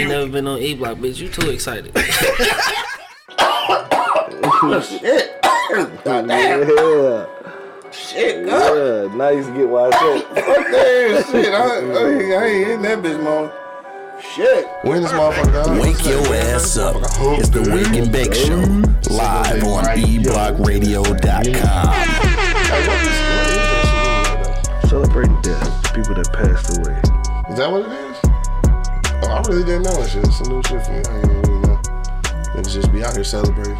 ain't never been on E Block, bitch. You too excited. Shit. God damn. Yeah. Shit, God. Yeah. Now you get why I said. Fuck that shit. I, I, I ain't hitting that bitch, man. Shit. When this motherfucker done? Wake your ass up. It's the Wake and Bake Show. Live on eblockradio.com. Hey, what is, what is that shit? Celebrating death. People that passed away. Is that what it is? Oh, I really didn't know that shit. It's a new shit for me. I ain't really know. Niggas just be out here celebrating.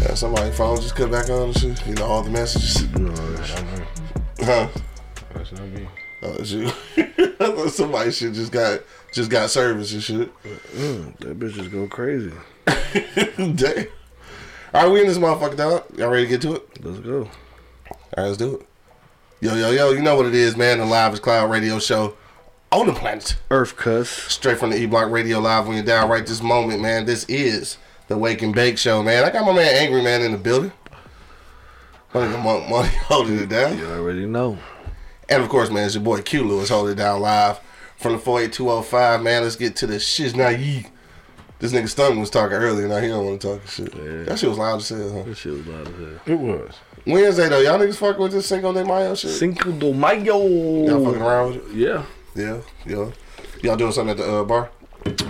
Yeah, somebody's phone just cut back on and shit. You know, all the messages. No, that's, Huh? That's not me. Oh, it's you. Somebody shit just got just got service and shit. mm, that bitch just go crazy. Damn. All right, we in this motherfucker, dog. Y'all ready to get to it? Let's go. All right, let's do it. Yo, yo, yo, you know what it is, man. The Live is Cloud radio show on the planet. Earth cuss. Straight from the E Block Radio Live when you're down right this moment, man. This is the Wake and Bake Show, man. I got my man Angry Man in the building. Money, money, money holding it down. You already know. And of course, man, it's your boy Q Lewis holding it down live from the 48205, man. Let's get to the shit now ye. This nigga Stung was talking earlier, now he don't want to talk shit. Yeah. That shit was loud as hell, huh? That shit was loud as hell. It was. Wednesday though, y'all niggas fucking with this Cinco de Mayo shit? Cinco de Mayo. Y'all fucking around with it? Yeah, Yeah, yeah. Y'all doing something at the uh, bar?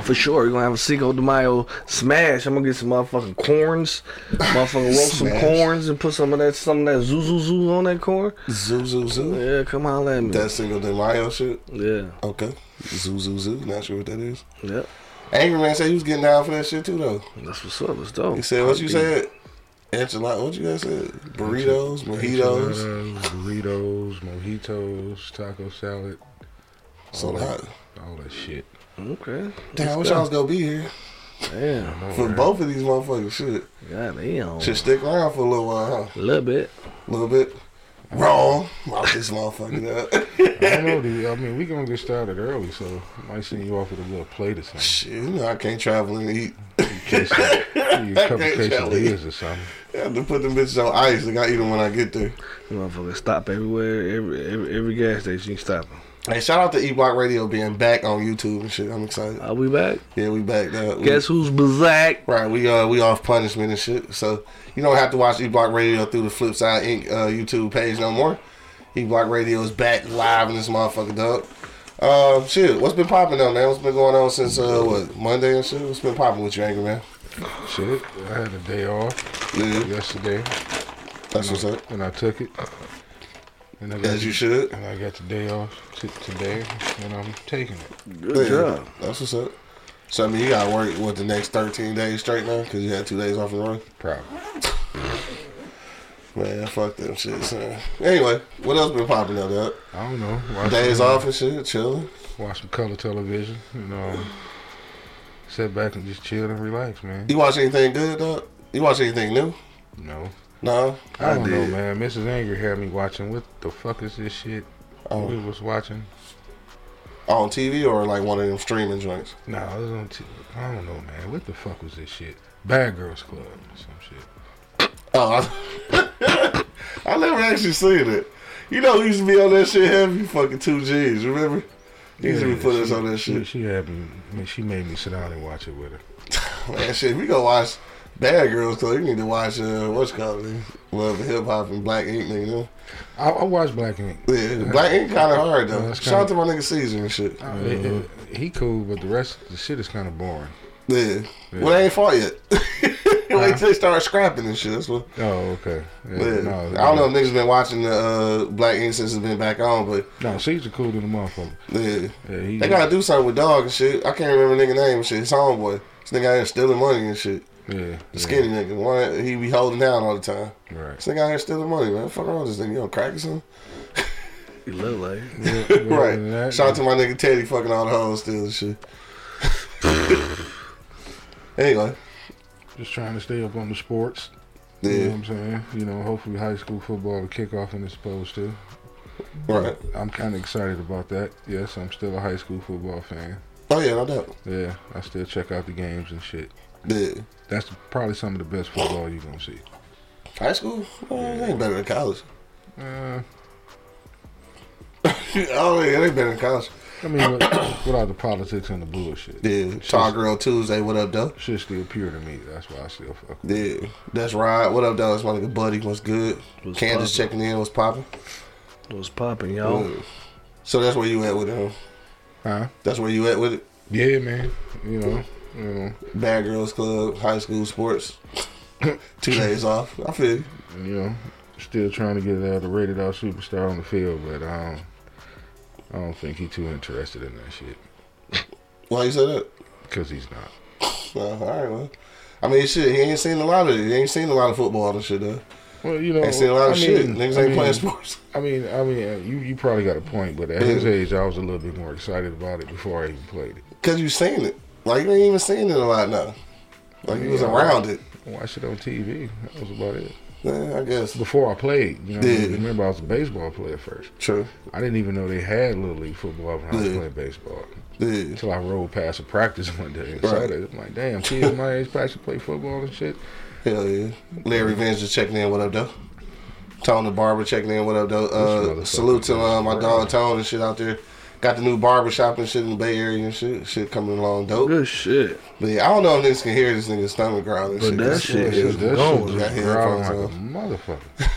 for sure. we're gonna have a Cinco de Mayo smash. I'm gonna get some motherfucking corns. Motherfucking roast some corns and put some of that some of that zoo on that corn. Zoo. Yeah, come on, let me. That Cinco de Mayo shit? yeah, Okay. Zoo. Not sure what that is. yep. Angry Man said he was getting down for that shit too, though. That's what's up. It's dope. He said, what you said? Enchilada, what you guys said? Burritos, mojitos. Burritos, mojitos, taco salad, So that all that shit. Okay. Damn, I wish I was gonna be here Damn. for both of these motherfuckers. Shit, God damn. should stick around for a little while, huh? A little bit. A little bit. Wrong. Lock this motherfucker up. I don't know, dude. I mean, we gonna get started early, so I might send you off with a little plate or something. Shit, you know I can't travel and eat. Case, a can't tell you. quesadillas or something. I have to put them bitches on ice. I gotta eat them when I get there. You motherfuckers stop everywhere. Every every, every gas station you stop. Hey, shout out to E Block Radio being back on YouTube and shit. I'm excited. Are we back? Yeah, we back. Uh, we- Guess who's back? Right, we uh we off punishment and shit. So you don't have to watch E Block Radio through the Flipside Inc. Uh, YouTube page no more. E Block Radio is back live in this motherfucker, dog. Uh, shit, what's been popping though, man? What's been going on since uh what Monday and shit? What's been popping with you, angry man? Shit, I had a day off Yeah, yesterday, that's what's up. and I took it. And I got As you should. And I got the day off t- today, and I'm taking it. Good Yeah, job. That's what's up. So I mean, you gotta work what the next thirteen days straight now because you had two days off in a row. Proud. Man, fuck them shit, son. Anyway, what else been popping up, dog? I don't know. Watch Days some, off and shit, chilling. Watch some color television. You know, sit back and just chill and relax, man. You watch anything good, dog? You watch anything new? No, No. I I don't know, man. Mrs. Angry had me watching. What the fuck is this shit? Oh. We was watching. On TV or like one of them streaming joints? No, it was on. T- I don't know, man. What the fuck was this shit? Bad Girls Club or some shit. Oh, I, I never actually seen it. You know, we used to be on that shit heavy, fucking two G's. Remember? He used to be putting us on that shit. she had me. I mean, she made me sit down and watch it with her. Man, shit, we go watch Bad Girls Club. You need to watch uh, what's called? Love Hip Hop and Black Ink, nigga. You know? I, I watched Black Ink. Yeah, Black Ink kind of hard though. Yeah, Shout out to my nigga Ceaser and shit. Uh, it- it- he cool, but the rest of the shit is kind of boring. Yeah. Well, they ain't fought yet. Wait till they start scrapping and shit. That's what. Oh, okay. Yeah, Yeah. no, I don't know if niggas been watching the uh, Black Ink since it's been back on, but No, Ceaser cool than the motherfucker. yeah. Yeah, he, They gotta do something with dog and shit. I can't remember nigga name and shit. His homeboy. This nigga out here stealing money and shit. Yeah, The yeah, skinny nigga. One he be holding down all the time. right. This nigga out here stealing money, man. Fuck wrong with this nigga. You on crack or something? You look like. Yeah, right. that, Shout out to my nigga Teddy fucking all the hoes still and shit. anyway. Just trying to stay up on the sports. You know Yeah. what I'm saying? You know, hopefully high school football will kick off when it's supposed to. Right. I'm kind of excited about that. Yes, I'm still a high school football fan. Oh yeah, no doubt. Yeah, I still check out the games and shit. Yeah. That's probably some of the best football you're gonna see. High school? Well, it ain't better than college. Uh, oh yeah, it ain't better than college. I mean, with- without the politics and the bullshit. Yeah, Shit's- Tall Girl Tuesday. What up, though? Shit still pure to me. That's why I still fuck. with Yeah, that's right. What up, though? It's my nigga Buddy. What's good? What's Candace poppin'? checking in. What's popping? It was popping, y'all. Yeah. So that's where you at with it, huh? Huh? That's where you at with it? Yeah, man. You know, know, Bad Girls Club, high school sports. Two days off. I feel you. you know, still trying to get uh, the rated R superstar on the field, but I don't, I don't think he too interested in that shit Why you say that? because he's not. Well, all right, well. I mean, shit, he ain't seen a lot of it. He ain't seen a lot of football and shit, though. Well, you know, Ain't seen a lot of I shit. mean- Niggas I ain't mean, playing sports. I mean, I mean, uh, you you probably got a point, but at his age, I was a little bit more excited about it before I even played it. Because you seen it. Like, you ain't even seen it a lot now. Like, you was around it. I watched it on TV. That was about it. Yeah, I guess. Before I played, you know, Yeah. remember I was a baseball player first. True. I didn't even know they had little league football when I was Yeah. playing baseball. Yeah. Until I rolled past a practice one day and saw Right. that. I'm like, damn, kids my age practice play football and shit. Hell yeah. Larry Vance just checking in. What up, though? Tone the barber checking in. What up, though? Uh, salute to uh, my dog. Tone and shit out there. Got the new barber shop and shit in the Bay Area and shit. Shit coming along dope. Good shit. But yeah, I don't know if niggas can hear this nigga's stomach growling. But shit. that This shit is that going. Got growling headphones like a motherfucker.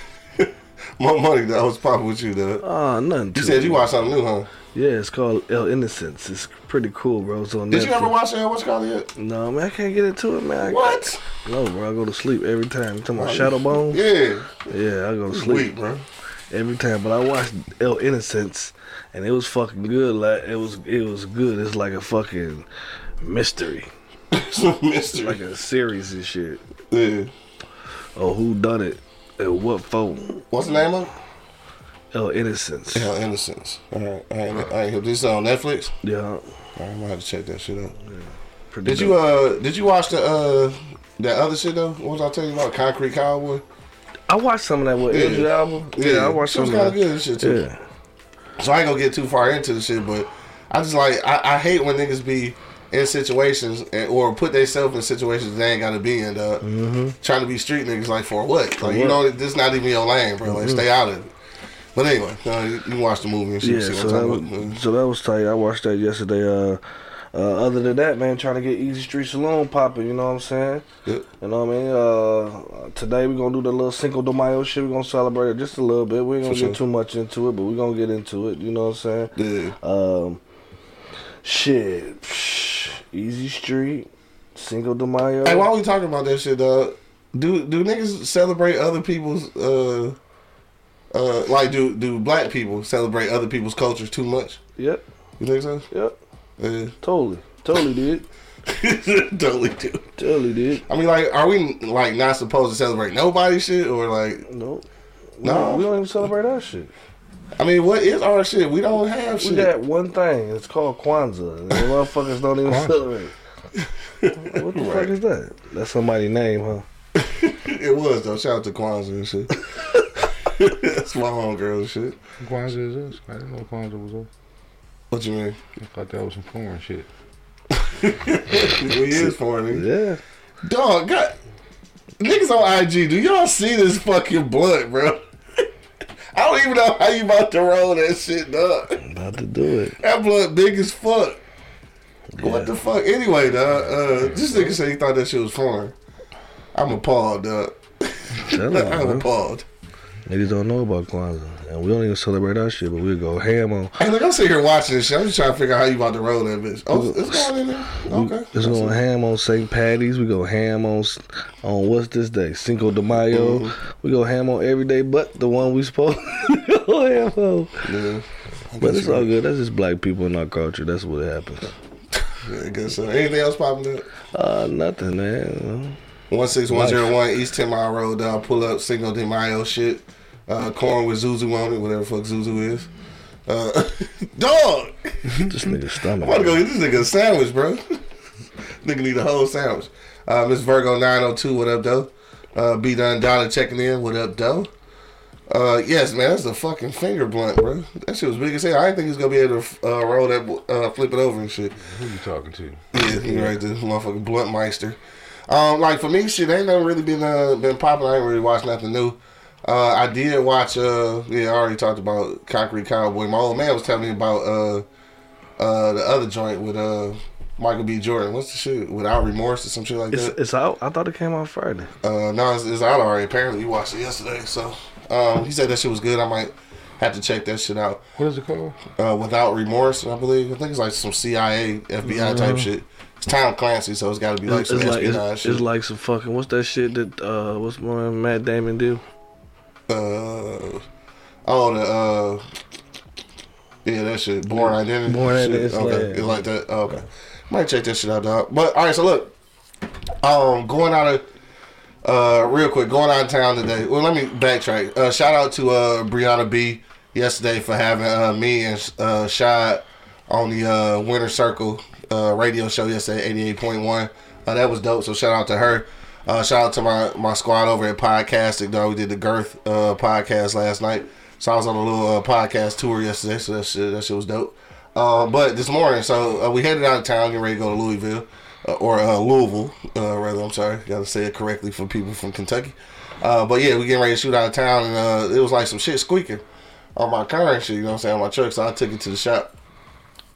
More money that I was popping with you, though. Ah, nothing. You said it. you watched something new, huh? Yeah, it's called El Inocente. It's pretty cool, bro. It's on Did Netflix. you ever watch that? What's it called yet? No, man, I can't get into it, man. I- What? No, bro. I go to sleep every time. You talking about Shadow Bone? Yeah. Yeah, I go to sleep bro. every time. But I watched El Inocente, and it was fucking good. Like it was, it was good. It's like a fucking mystery, Some mystery. like a series and shit. yeah. Oh, who done it? And what phone? What's the name of it? El Inocente. Hell, Innocence. All right. I ain't, I ain't, this is on Netflix? Yeah. All right, I'm gonna have to check that shit out. Pretty Did you uh did you watch the uh that other shit though? What was I telling you about? Concrete Cowboy? I watched some of that with Yeah. Album. Yeah, I watched some of that. good shit too. Yeah. So I ain't gonna get too far into the shit, but I just like I, I hate when niggas be in situations and, or put themselves in situations they ain't gotta be in. Uh, Trying to be street niggas like for what? Like you know this not even your lane, bro. Like stay out of it. But anyway, uh, you, watch the movie and shit. Yeah, so that, was, so that was tight. I watched that yesterday. Uh, uh, other than that, man, trying to get Easy Street Saloon popping. You know what I'm saying? Yep. You know what I mean? Uh, today we're gonna do the little Cinco de Mayo shit. We're gonna celebrate it just a little bit. We ain't gonna For get sure. too much into it, but we're gonna get into it. You know what I'm saying? Yeah. Um, shit, Easy Street, Cinco de Mayo. Hey, why are we talking about that shit, dog? Do do niggas celebrate other people's uh uh like do do black people celebrate other people's cultures too much? Yep, You think so? yep, Yeah. totally, totally did, totally do. totally did. I mean, like, are we like not supposed to celebrate nobody shit or like? Nope. No. No, we don't even celebrate our shit. I mean, what is our shit? We don't have shit. We got one thing. It's called Kwanzaa. And the motherfuckers don't even Kwanzaa. celebrate. what the fuck is that? That's somebody's name, huh? it was though. Shout out to Kwanzaa and shit. That's my homegirl and shit. Kwanzaa is us. I didn't know Kwanzaa was us. What you mean? I thought that was some foreign shit. we is foreign. Yeah. Dog, God, niggas on IG, do y'all see this fucking blunt, bro? I don't even know how you about to roll that shit, dog. About to do it. That blunt big as fuck. What the fuck? Anyway, dog, uh, this nigga said he thought that shit was foreign. I'm appalled, dog. I'm appalled. Niggas don't know about Kwanzaa. And we don't even celebrate our shit, but we go ham on. Hey, look, I'm sitting here watching this shit. I'm just trying to figure out how you about to roll that bitch. Oh, it's going in there? Okay. It's going ham on St. Patty's. We go ham on on what's this day? Cinco de Mayo. Mm-hmm. We go ham on every day but the one we supposed to go ham on. Yeah. But it's all good. That's just black people in our culture. That's what happens. Yeah, I guess so. Anything else popping up? Uh, nothing, man. 16101 East 10 Mile Road. Pull up Cinco de Mayo shit. Uh, corn with Zuzu on it, whatever the fuck Zuzu is. Uh, dog! This nigga stomach. I'm about to go get this nigga a sandwich, bro. nigga need a whole sandwich. Uh, Miss Virgo 902, what up, though? Uh, B Done Dollar checking in, what up, though? Uh, yes, man, that's a fucking finger blunt, bro. That shit was big as hell. I didn't think he was gonna be able to uh, roll that, uh, flip it over and shit. Who you talking to? Yeah, he right there, motherfucking blunt meister. Um, like for me, shit ain't never really been uh, been popular. I ain't really watched nothing new. Uh, I did watch. Uh, yeah, I already talked about Concrete Cowboy. My old man was telling me about uh, uh, the other joint with uh, Michael B. Jordan. What's the shit? Without Remorse or some shit like It's, that. it's out. I thought it came out Friday. Uh, no, it's, it's out already. Apparently, you watched it yesterday. So um, he said that shit was good. I might have to check that shit out. What is it called? Uh, Without Remorse, I believe. I think it's like some CIA, FBI type shit. It's Tom Clancy, so it's got to be like It's, some it's like it's, shit. it's like some fucking. What's that shit that uh what's my man Matt Damon do? uh, oh, the uh, yeah, that shit. Bourne Identity. Bourne. Identity, Okay, like- it's like that. Oh, okay, might check that shit out, dog. But all right, so look, um, going out of uh, real quick, going out of town today. Well, let me backtrack. Uh, shout out to uh Brianna B yesterday for having uh me and uh Shad on the uh Winter Circle uh radio show yesterday, eighty eight point one. Uh, that was dope. So shout out to her. Uh, shout out to my, my squad over at Podcastic, dog. We did the Girth uh, podcast last night. So I was on a little uh, podcast tour yesterday. So that shit, that shit was dope. Uh, but this morning, so uh, we headed out of town, getting ready to go to Louisville uh, or Louisville, rather. I'm sorry, got to say it correctly for people from Kentucky. But yeah, we getting ready to shoot out of town, and it was like some shit squeaking on my car and shit. You know what I'm saying? On my truck, so I took it to the shop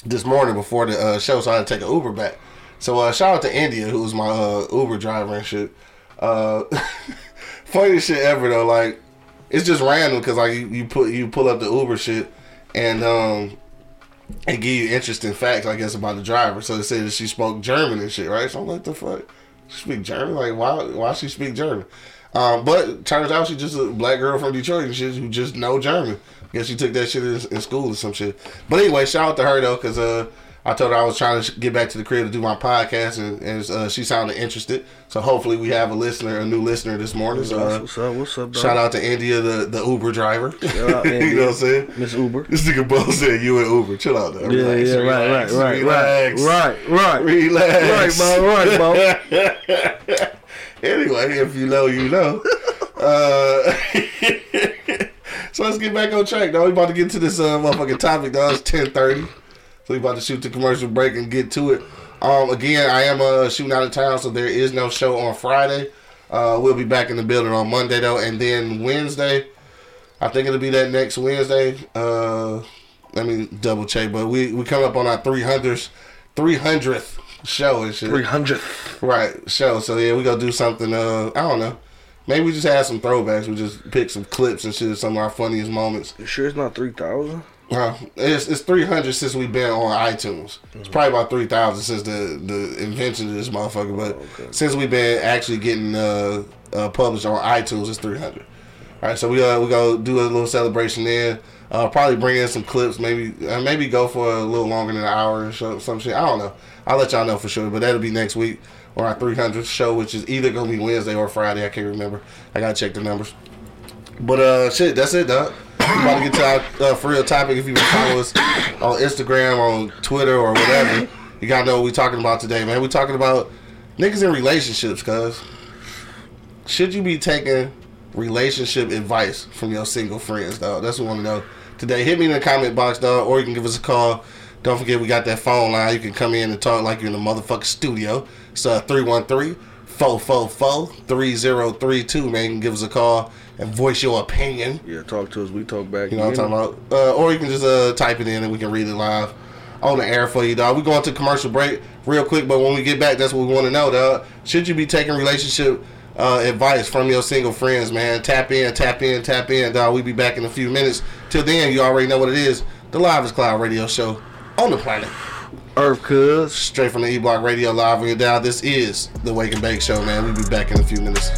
this morning before the uh, show, so I had to take an Uber back. So uh, shout out to India, who was my uh, Uber driver and shit. Uh, funniest shit ever though. Like it's just random because like you, you put you pull up the Uber shit and um and give you interesting facts, I guess, about the driver. So they said that she spoke German and shit, right? So I'm like, the fuck, she speak German? Like why why she speak German? Um, but turns out she's just a black girl from Detroit and shit who just know German. Guess she took that shit in, in school or some shit. But anyway, shout out to her though, because uh, I told her I was trying to get back to the crib to do my podcast, and, and uh, she sounded interested. So hopefully we have a listener, a new listener this morning. So uh, What's up? What's up? Dog? shout out to India, the, the Uber driver. Shout out you know what I'm saying? Miss Uber. This nigga Bo said you and Uber. Chill out though. Yeah, Relax, yeah, right, relax, right, right, relax. right, right, right, Relax. right, Bo, right, Bo. anyway, if you know, you know. Uh, so let's get back on track, dog. We about to get to this uh, motherfucking topic, dog. It's ten thirty, so we about to shoot the commercial break and get to it. Um, again, I am uh, shooting out of town, so there is no show on Friday. Uh, we'll be back in the building on Monday though, and then Wednesday. I think it'll be that next Wednesday. Uh, let me double check, but we we come up on our three hundredth, three hundredth show and shit. Three hundred. Right, show. So yeah, we gonna do something. Uh, I don't know. Maybe we just have some throwbacks. We just pick some clips and shit of some of our funniest moments. You sure it's not three thousand? Uh, it's it's three hundred since we've been on iTunes. It's probably about three thousand since the the invention of this motherfucker. But since we've been actually getting uh, uh published on iTunes, it's three hundred. All right, so we uh we go do a little celebration there. Uh, probably bring in some clips. Maybe uh, maybe go for a little longer than an hour or show some shit. I don't know. I'll let y'all know for sure. But that'll be next week or our 300th show, which is either gonna be Wednesday or Friday. I can't remember. I gotta check the numbers. But uh, shit, that's it, dog. About to get to our uh, for real topic. If you follow us on Instagram, on Twitter, or whatever, you gotta know what we talking about today, man. We talking about niggas in relationships, cuz. Should you be taking relationship advice from your single friends, dog? That's what we want to know today. Hit me in the comment box, dog, or you can give us a call. Don't forget, we got that phone line. You can come in and talk like you're in the motherfucking studio. It's uh, 313 444 3032, man. Give us a call and voice your opinion. Yeah, talk to us. We talk back. You know what I'm talking about? Uh, or you can just uh, type it in and we can read it live on the air for you, dog. we going to commercial break real quick, but when we get back, that's what we want to know, dog. Should you be taking relationship uh, advice from your single friends, man? Tap in, tap in, tap in, dog. we be back in a few minutes. Till then, you already know what it is. The Live is Cloud radio show on the planet. Earth, cuz. Straight from the E Block Radio Live on your dial. This is the Wake and Bake Show, man. We'll be back in a few minutes.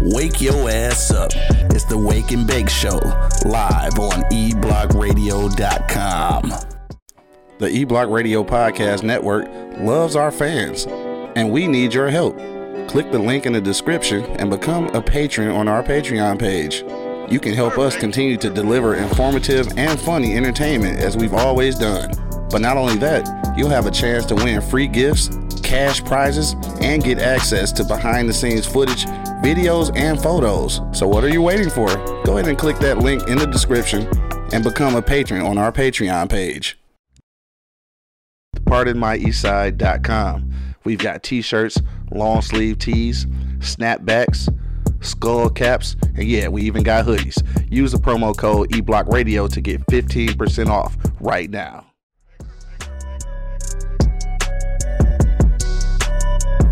Wake your ass up. It's the Wake and Bake Show, live on eblockradio.com. The E Block Radio Podcast Network loves our fans, and we need your help. Click the link in the description and become a patron on our Patreon page. You can help us continue to deliver informative and funny entertainment as we've always done. But not only that, you'll have a chance to win free gifts, cash prizes, and get access to behind the scenes footage, videos, and photos. So, what are you waiting for? Go ahead and click that link in the description and become a patron on our Patreon page pardonmyeastside.com. We've got t-shirts, long sleeve tees, snapbacks, skull caps, and yeah, we even got hoodies. Use the promo code eBlockRadio to get 15% off right now.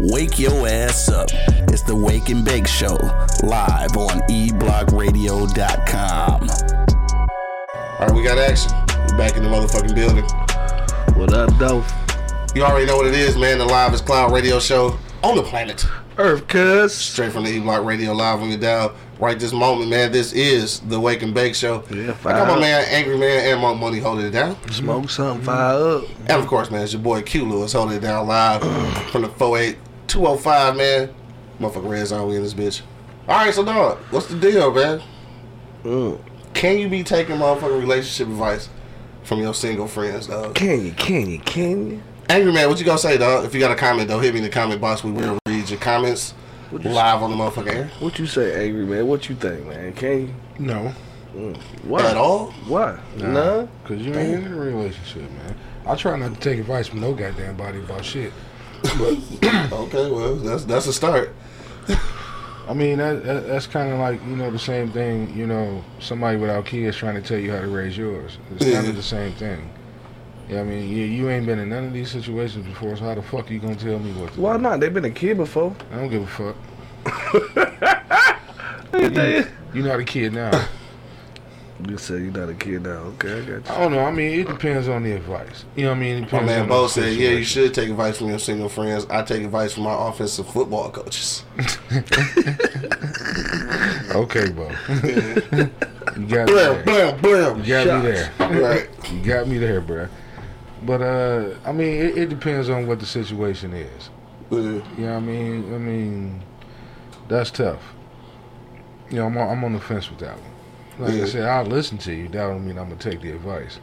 Wake your ass up. It's the Wake and Bake Show, live on eblockradio.com. All right, we got action. We're back in the motherfucking building. What up, though? You already know what it is, man. The livest cloud radio show on the planet. Earth, cuz. Straight from the E Block Radio live on your dial. Right this moment, man. This is the Wake and Bake Show. Yeah, I got my fire. man, Angry Man, and Monk Money holding it down. Smoke something, fire up. And of course, man, it's your boy Q Lewis holding it down live from the 48205, man. Motherfucker red zone, we in this bitch. All right, so dog, what's the deal, man? Mm. Can you be taking motherfucking relationship advice from your single friends, dog? Can you, can you, can you? Angry man, what you gonna say, dog? If you got a comment, though, hit me in the comment box. We will comments What you, live on the motherfucking air. what you say, angry man? What you think, man? Can you? No, mm, Why? At all? Why? nah, Nah. cause you ain't in a relationship, man. I try not to take advice from no goddamn body about shit. Okay, well, that's that's a start. I mean, that, that that's kind of like you know the same thing. You know, somebody without kids trying to tell you how to raise yours. It's kind of the same thing. Yeah, I mean, you, you ain't been in none of these situations before, so how the fuck are you gonna tell me what to Why do? not? They've been a kid before. I don't give a fuck. you You're not a kid now. You said you're not a kid now. Okay, I got you. I don't know. I mean, it depends on the advice. You know what I mean? It My man on Bo the said, "Yeah, you should take advice from your single friends. I take advice from my offensive football coaches." Okay, Bo. you got me Blam, there. blam, blam. You got me there. Right. You got me there, bruh. But uh, I mean, it, it depends on what the situation is. Yeah. You know what I mean? I mean, that's tough. You know, I'm on, I'm on the fence with that one. Like. I said, I'll listen to you. That don't mean I'm gonna take the advice.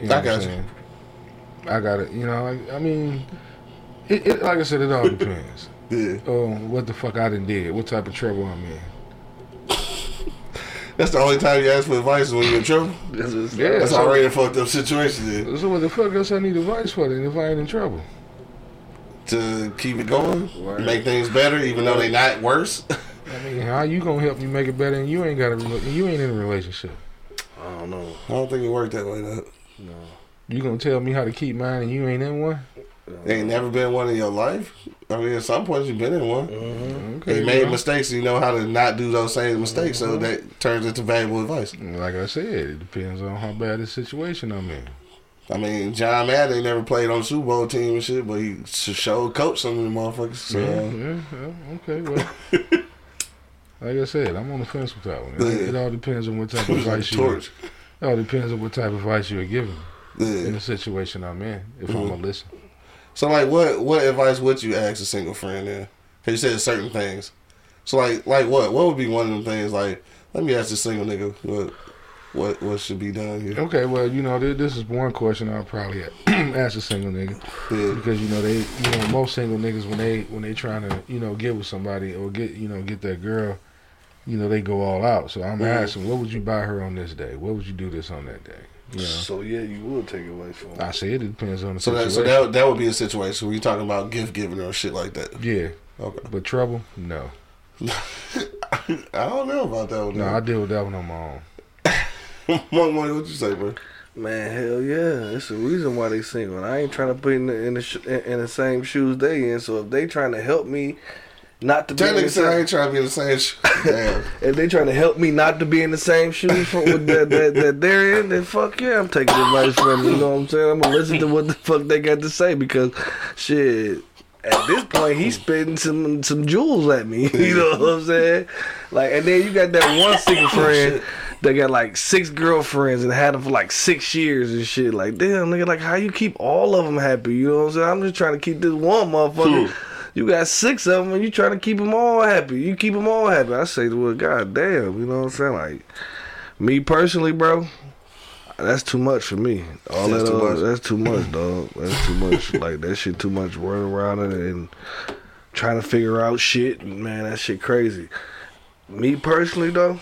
You know I what got I'm you. I got it. You know, like, I mean, it, it, like I said, it all depends. Yeah. on what the fuck I done did, what type of trouble I'm in. That's the only time you ask for advice is when you're in trouble. This Yeah. That's so- already a fucked up situation then. So what the fuck else I need advice for then if I ain't in trouble? To keep it going, Word. make things better, even though they not worse. I mean, how you gonna help me make it better and you ain't got a rela- you ain't in a relationship? I don't know. I don't think it worked that way though. No. You gonna tell me how to keep mine and you ain't in one? Ain't never been one in your life. I mean, at some point you've been in one. Mm-hmm. Okay, You made well, mistakes, and you know how to not do those same mistakes, so mm-hmm. that turns into valuable advice. Like I said, it depends on how bad the situation I'm in. I mean, John Madden never played on the Super Bowl team and shit, but he sh- showed coach some of the motherfuckers. So, Yeah, yeah, yeah, okay, well. like I said, I'm on the fence with that one. It, it all depends on what type of advice you. torch. It all depends on what type of advice you're given in the situation I'm in. If I'm gonna mm-hmm. listen. So, like, what what advice would you ask a single friend then? Because you said certain things. So, like, like what? What would be one of them things? Like, let me ask this single nigga what what what should be done here. Okay, well, you know, this, this is one question I'll probably ask a single nigga Yeah. because you know they, you know, most single niggas when they when they trying to, you know, get with somebody or get, you know, get that girl, you know, they go all out. So I'm Mhm. asking, what would you buy her on this day? What would you do this on that day? You So yeah, you would take advice from. I say it depends on the So that situation. so that that would be a situation where you're talking about gift giving or shit like that. yeah, Okay. but trouble, no, I don't know about that one. no, I deal with that one on my own. Money, money, what you say, bro? Man, hell yeah, it's the reason why they single. And I ain't trying to put in the in the, sh- in in the same shoes they in. So if they trying to help me not to be in the said I same, ain't trying to be in the same. Sh- Damn. if they trying to help me not to be in the same shoes from with that, that that they're in, then fuck yeah, I'm taking advice from them. You know what I'm saying? I'm gonna listen to what the fuck they got to say because shit. At this point, he's spitting some some jewels at me. You know what I'm saying? Like, and then you got that one single oh, friend that got like six girlfriends and had them for like six years and shit. Like, damn, nigga, like how you keep all of them happy? You know what I'm saying? I'm just trying to keep this one motherfucker. You got six of them and you trying to keep them all happy. You keep them all happy. I say, well, god damn, you know what I'm saying? Like, me personally, bro, that's too much for me. All That's that, too uh, much. that's too much, dog. That's too much. like that shit, too much running around and trying to figure out shit. Man, that shit crazy. Me personally, though,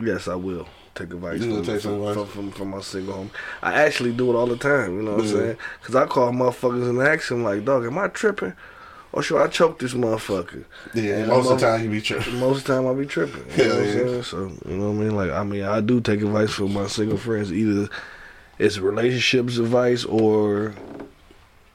yes, I will take advice, from, take from, advice? from, from my single home. I actually do it all the time. You know what I'm saying? Because I call motherfuckers and ask them like, dog, am I tripping? Or should I choke this motherfucker. Yeah, And most of the time you be tripping. Most of the time I be tripping. You know Hell what I'm yeah. saying? So you know what I mean? Like I mean, I do take advice from my single friends. Either it's relationships advice or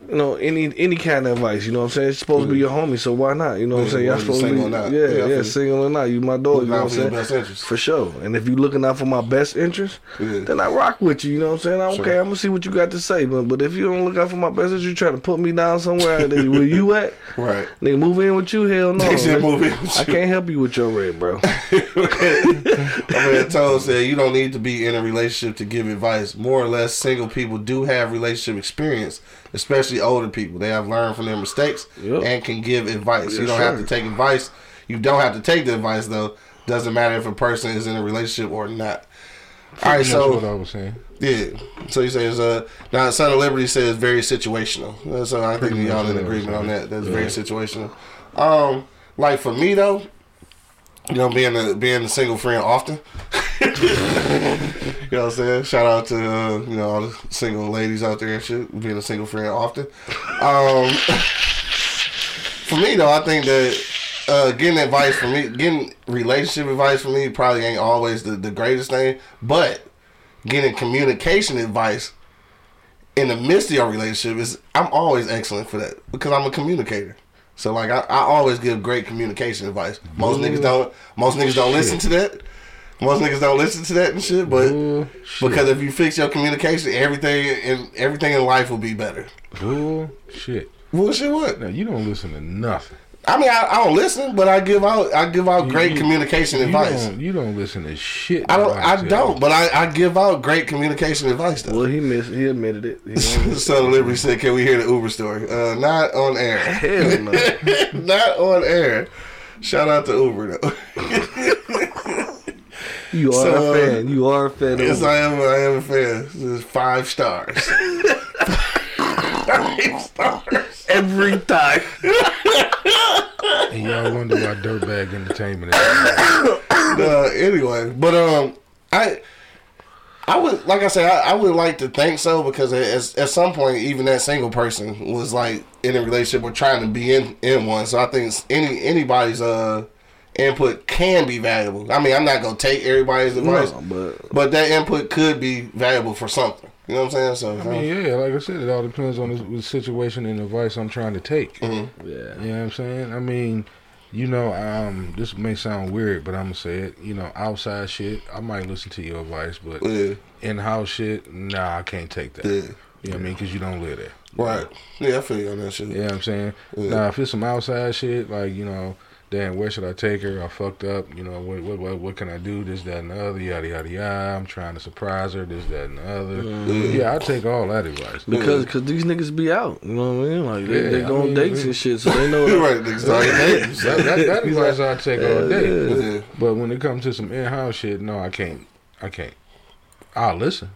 you know any any kind of advice. You know what I'm saying? It's supposed to be mm. your homie, so why not? You know what I'm saying? Y'all supposed to be or not. yeah, Yeah, I yeah, single or not. You my dog. You know what for I'm saying? For sure. And if you looking out for my best interest, Yeah. then I rock with you. You know what I'm saying? I'm, Sure. Okay, I'm gonna see what you got to say. But but if you don't look out for my best interest, you trying to put me down somewhere where you at? Right. Nigga, move in with you? Hell no. They move in with I can't help you with your red, bro. I mean, Toad said you don't need to be in a relationship to give advice. More or less, single people do have relationship experience, especially older people. They have learned from their mistakes Yep. and can give advice. you don't have to take advice. You don't have to take the advice though. Doesn't matter if a person is in a relationship or not. All right, so what I was saying. yeah. So you say it's uh now Son of Liberty says very situational. Uh, So I think y'all in what I was agreement on that. That's very situational. Um, like for me though, you know, being a being a single friend often. you know what I'm saying? Shout out to uh, you know all the single ladies out there and shit. Being a single friend often. Um, for me though, I think that uh, getting advice for me, getting relationship advice for me, probably ain't always the, the greatest thing. But getting communication advice in the midst of your relationship is I'm always excellent for that because I'm a communicator. So like I, I always give great communication advice. Most niggas don't most niggas don't listen to that. Most niggas don't listen to that and shit, but Bullshit. because if you fix your communication, everything in everything in life will be better. Bullshit. Bullshit what? Now you don't listen to nothing. I mean I, I don't listen, but I give out I give out great You- communication you advice. Don't, you don't listen to shit. I don't I tell don't, but I, I give out great communication advice though. well, he missed. He admitted it. He Son of Liberty said, "Can we hear the Uber story?" Uh, not on air. Hell no. not on air. Shout out to Uber though. You are So, a fan. You are a fan. yes, I am. I am a fan. This is five stars. five stars. every time. And y'all wonder why Dirtbag Entertainment is. Uh, anyway, but um, I. I would, like I said, I, I would like to think so because at, at some point, even that single person was like in a relationship or trying to be in, in one. So I think any anybody's uh input can be valuable. I mean, I'm not gonna take everybody's advice, No, but but that input could be valuable for something. You know what I'm saying? So I mean, yeah, like I said, it all depends on the, the situation and advice I'm trying to take. yeah. You know what I'm saying? I mean, you know, um, this may sound weird, but I'm gonna say it. You know, outside shit, I might listen to your advice, but yeah, in-house shit, nah, I can't take that. yeah, You know what I mean? Because you don't live there. right. Yeah, I feel you on that shit. You know I'm saying? Yeah. Now, if it's some outside shit, like, you know, damn, where should I take her? I fucked up. You know, what what what, what can I do? This, that, and the other, yada, yada, yada. I'm trying to surprise her, this, that, and the other. Mm-hmm. Yeah, I take all that advice. Because cause these niggas be out. You know what I mean? Like they, Yeah, they I go on mean, dates yeah. and shit, so they know. You're right. Niggas started dating. that, that, that advice I take all day. Yeah. But when it comes to some in-house shit, no, I can't. I can't. I'll listen.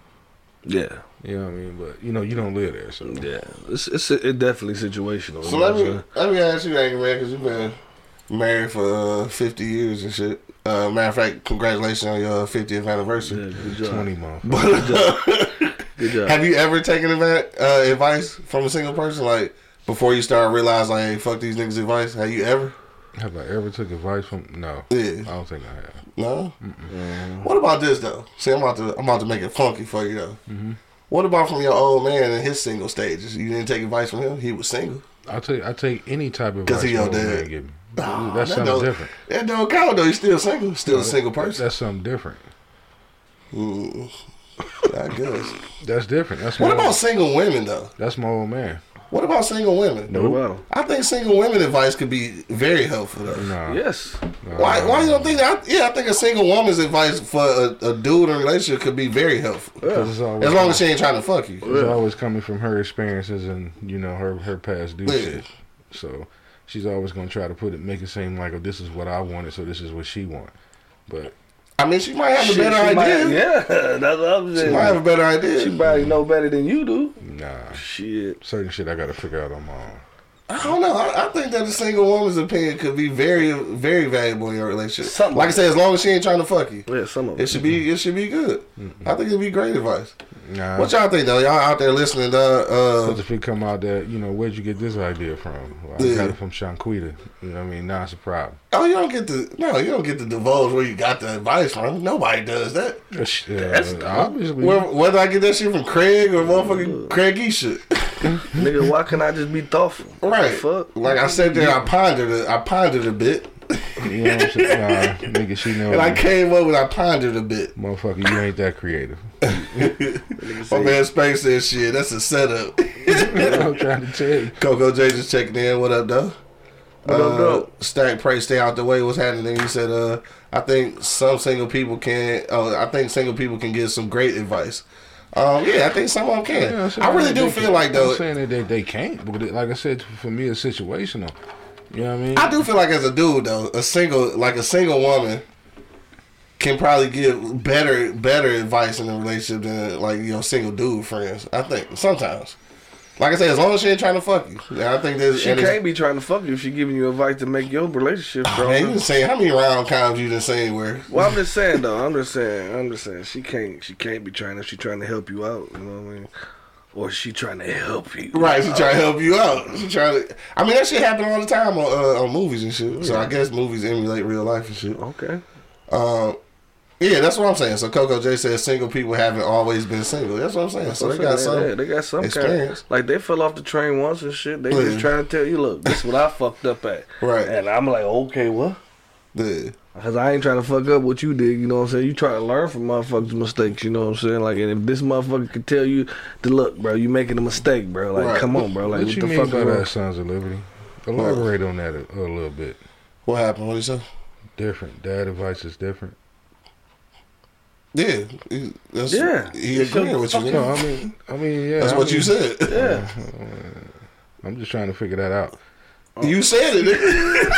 Yeah, You know what I mean? But you know, you don't live there, so yeah. It's it's it definitely situational. So you know let what I'm me let me ask you, Angry Man, because you've been married for uh, 50 years and shit. Uh, matter of fact, congratulations on your 50th anniversary. Yeah, good job. twenty months. Good job. Have you ever taken adva- uh, advice from a single person, like before you start realize like, hey, fuck these niggas' advice? Have you ever? Have I ever took advice from? No, Yeah. I don't think I have. No. What about this though? See, I'm about to I'm about to make it funky for you though. What about from your old man in his single stages? You didn't take advice from him. He was single. I take I take any type of 'Cause advice he your dad. give me. Nah, That's that something don't- different. That don't count though. He's still single. Still a single person. That's something different. Mm, I guess. That's different. That's What about old, single women though? that's my old man. What about single women? No, about 'em? I think single women advice could be very helpful though. Nah, Yes. nah, Why? Why you don't think that? Yeah, I think a single woman's advice for a, a dude in a relationship could be very helpful. it's always, As long as she ain't trying to fuck you. it's always coming from her experiences and you know her her past do Yeah. shit. So she's always gonna try to put it, make it seem like, oh, this is what I wanted, so this is what she want. But I mean, she might have a Shit, better she might- idea. yeah, that's what I'm She saying. might have a better idea. She probably know better than you do. Nah, Shit. certain shit I gotta figure out on my own. I don't know. I, I think that a single woman's opinion could be very, very valuable in your relationship. Something like I like said, as long as she ain't trying to fuck you, Yeah, some of it it. should be it should be good. I think it'd be great advice. Nah. What y'all think though? Y'all out there listening? Uh, uh, Because if it come out that, you know, where'd you get this idea from? Well, I Yeah. got it from Shanquita. You know what I mean? Nah, it's a problem. oh, you don't get to no, you don't get to divulge where you got the advice from. Nobody does that. Uh, sh- uh, obviously. Where, whether I get that shit from Craig or motherfucking Craig E shit. Nigga, why can't I just be thoughtful? Right. Fuck. Like I said there, I pondered it. I pondered a bit, you know what I'm saying? Nah, nigga, she know. and I came up with I pondered a bit. Motherfucker, you ain't that creative. My man Space said shit. That's a setup. I'm trying to tell you. Coco J just checking in. What up, though? What up, uh, though? Stack pray stay out the way. What's happening? He said, uh, I think some single people can. Oh, I think single people can give some great advice. Um, yeah, I think some of them can. Yeah, I really do feel can- like though. I'm saying that they, they can't, but like I said, for me, it's situational. You know what I mean? I do feel like as a dude though, a single like a single woman can probably give better better advice in a relationship than like you know single dude friends. I think sometimes. Like I said, as long as she ain't trying to fuck you, I think there's. She can't be trying to fuck you if she giving you advice to make your relationship Man, you just saying how many round times you done saying where? Well, I'm just saying though. I'm just saying. I'm just saying. She can't. She can't be trying if she trying to help you out. You know what I mean? Or she trying to help you. Right, she trying to help you out. She trying to. I mean, that shit happen all the time on uh, on movies and shit. So I guess movies emulate real life and shit. Okay. Um, yeah, that's what I'm saying. So Coco J says single people haven't always been single. That's what I'm saying. So they got they, some. they got some experience. kind. Like they fell off the train once and shit. They Yeah. just trying to tell you, look, this is what I fucked up at. Right. And I'm like, okay, what? Yeah. Cause I ain't trying to fuck up what you did, you know what I'm saying? You try to learn from motherfuckers' mistakes, you know what I'm saying? Like, and if this motherfucker could tell you to look, bro, you making a mistake, bro. Like, Right. come on, bro. Like, what what you the mean fuck by is wrong? that, Sons of Liberty? Elaborate on that a, a little bit. What happened? What did you say? Different. Dad advice is different. Yeah, he, that's, Yeah. he agreeing with you. No, nigga. I mean, I mean, yeah. That's I what you said. Yeah. I'm just trying to figure that out. You said it.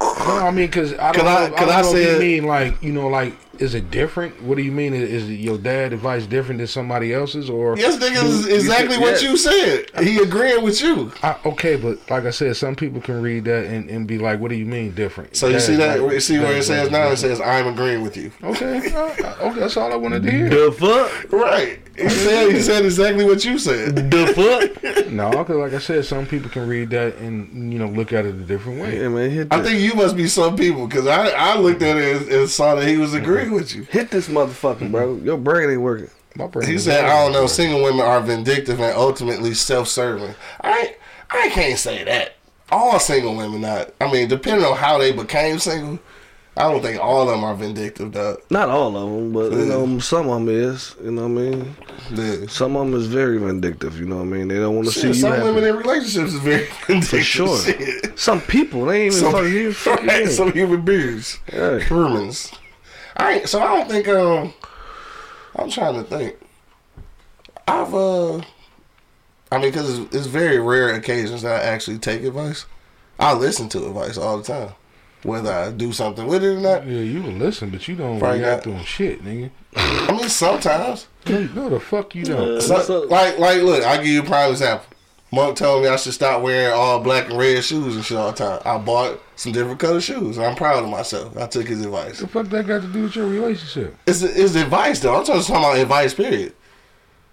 No, I mean, cause I don't I- know. could I, I don't say mean like you know, like is it different? What do you mean? Is, is your dad advice different than somebody else's or? yes, nigga, is exactly said- what yeah. you said. He agreeing with you. I, okay, but like I said, some people can read that and, and be like, "What do you mean different?" So you see that? like- You see where it says now? It says I'm agreeing with you. Okay, okay, that's all I wanted to hear. The fuck? Right. He said he said exactly what you said. The fuck? No, because like I said, some people can read that and you know look at it a different way. yeah, man, I think you must be some people because I, I looked at it and, and saw that he was agreeing with you. Hit this motherfucker, bro. Mm-hmm. Your brain ain't working. My brain He said, "I don't know. Single women are vindictive and ultimately self-serving." I I can't say that. All single women not. I mean, depending on how they became single, I don't think all of them are vindictive. Dog. Not all of them, but you know, some of them is. You know what I mean? Yeah. Some of them is very vindictive. You know what I mean? They don't want to see Shit, you some happy. women in relationships is very vindictive. For sure. Shit. Some people, they ain't even Some, fucking right, you. some human beings, Yeah. humans. I ain't, so I don't think um. I'm trying to think. I've uh. I mean, because it's, it's very rare occasions that I actually take advice. I listen to advice all the time, whether I do something with it or not. Yeah, you will listen, but you don't Probably react not. on shit, nigga. I mean, sometimes. No, no, the fuck you don't. So- What's like, like, look, I'll give you a prime example. Monk told me I should stop wearing all black and red shoes and shit all the time. I bought some different color shoes. I'm proud of myself. I took his advice. The fuck that got to do with your relationship? It's, it's advice though. I'm just talking about advice. Period.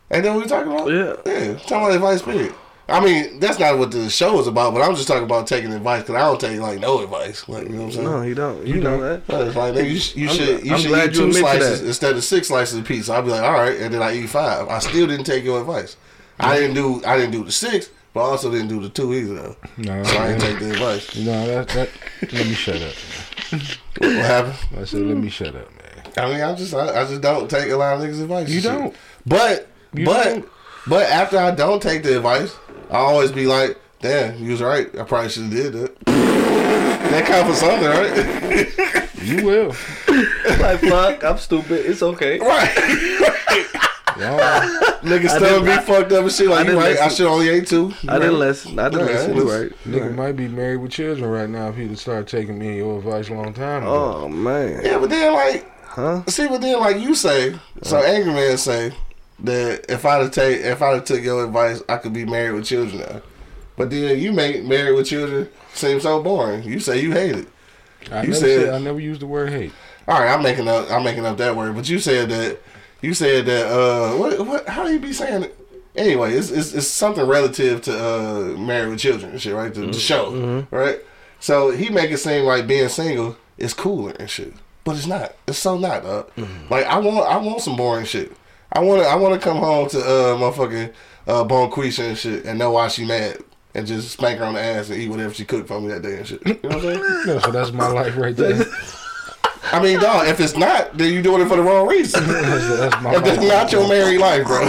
Ain't that what we talking about? Yeah. Yeah. Talking about advice. Period. I mean, that's not what the show is about. But I'm just talking about taking advice because I don't take like no advice. Like you know what I'm saying? No, he don't. You, know that. But it's like, nigga, you, you I'm should glad- you I'm should eat you two slices instead of six slices of pizza. I'd be like, all right, and then I eat five. I still didn't take your advice. I didn't do I didn't do the six, but I also didn't do the two either though. No, So I didn't take the advice. You know that, that. Let me shut up. What happened? I said, let me shut up, man. I mean, I just I, I just don't take a lot of niggas' advice. You don't. But You but don't. but after I don't take the advice, I always be like, damn, you was right. I probably should have did that. that count for something, right? You will. like fuck, I'm stupid. It's okay. right. Niggas still be fucked up and shit. I Like you didn't. I should only ate two. I didn't listen. I didn't Yeah, listen. You right. Nigga right. might be married with children right now if he'd start taking me and your advice a long time ago. Oh man. Yeah, but then like, Huh? see, but then like you say, so angry man say that if I'd have take if I'd have took your advice, I could be married with children now. But then you make married with children seem so boring. You say you hate it. I You never said- said, I never used the word hate. All right, I'm making up. I'm making up that word. But you said that. You said that. Uh, what? What? How do you be saying it? Anyway, it's, it's it's something relative to uh married with children and shit, right? The, the show, right? So he make it seem like being single is cooler and shit, but it's not. It's so not. Uh, Like I want I want some boring shit. I want to I want to come home to uh motherfucking uh Bonquisha and shit and know why she mad and just spank her on the ass and eat whatever she cooked for me that day and shit. You know what I'm saying? No, so that's my life right there. I mean, dog, if it's not, then you're doing it for the wrong reason. That's, that's If that's life. not your married life, bro,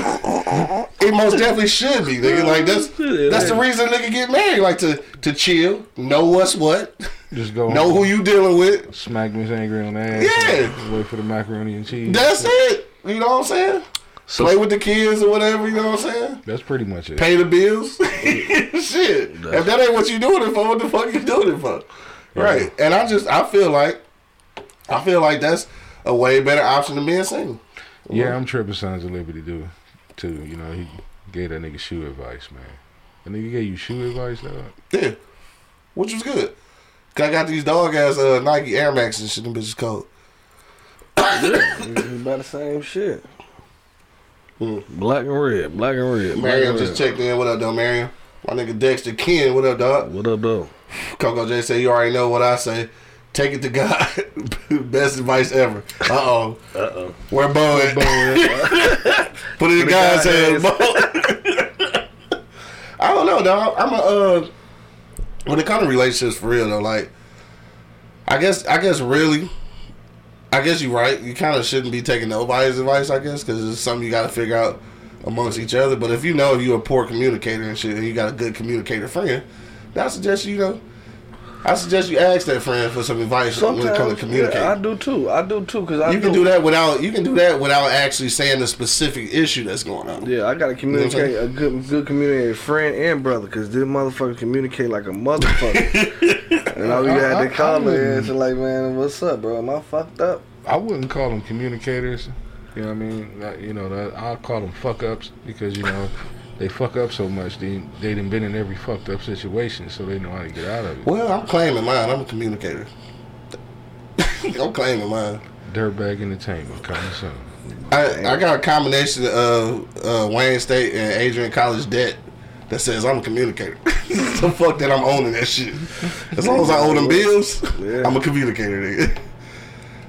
it most definitely should be, nigga. Like that's that's the reason nigga get married, like to to chill, know what's what, Just go know who you dealing with. smack Miss Angry on the ass. Yeah. Wait for the macaroni and cheese. That's it. You know what I'm saying? So- Play with the kids or whatever. You know what I'm saying? That's pretty much it. Pay the bills. Shit. If that ain't what you doing it for, what the fuck you doing it for? Right. And I just I feel like I feel like that's a way better option than being single. Yeah, I'm tripping Sons of Liberty dude too. You know, he gave that nigga shoe advice, man. The nigga gave you shoe advice, though. Yeah. Which was good. Cause I got these dog ass uh, Nike Air Max and shit, them bitches cold. It's about the same shit. Black and red, black and red. black Mariam just red. checked in. What up, though, Mariam? My nigga Dexter Ken, what up, dog? What up, though? Coco J say, you already know what I say. Take it to God. Best advice ever. Uh oh. Uh oh. Where Bo at? Put it in God's hands, I don't know, dog. I'm a, uh, when it comes to relationships for real, though, like, I guess, I guess really, I guess you're right. You kind of shouldn't be taking nobody's advice, I guess, because it's something you got to figure out amongst each other. But if you know if you're a poor communicator and shit, and you got a good communicator friend, then I suggest you know, I suggest you ask that friend for some advice when it comes to Sometimes, communicating. yeah, I do too. I do too, cause I you can do that without you can do that without actually saying the specific issue that's going on. Yeah, I gotta communicate a good, good communicated friend and brother, cause this motherfucker communicate like a motherfucker. and all we I- had I- to call I her and like, man, what's up, bro? Am I fucked up? I wouldn't call them communicators. You know what I mean? Like, you know, I'll call them fuck ups because you know they fuck up so much. They they done been in every fucked up situation, so they know how to get out of it. Well, I'm claiming mine. I'm a communicator. I'm claiming mine. Dirtbag Entertainment coming soon. I, I got a combination of uh, Wayne State and Adrian College debt that says I'm a communicator. so fuck that I'm owning that shit. As long as I owe them bills, Yeah. I'm a communicator. Nigga.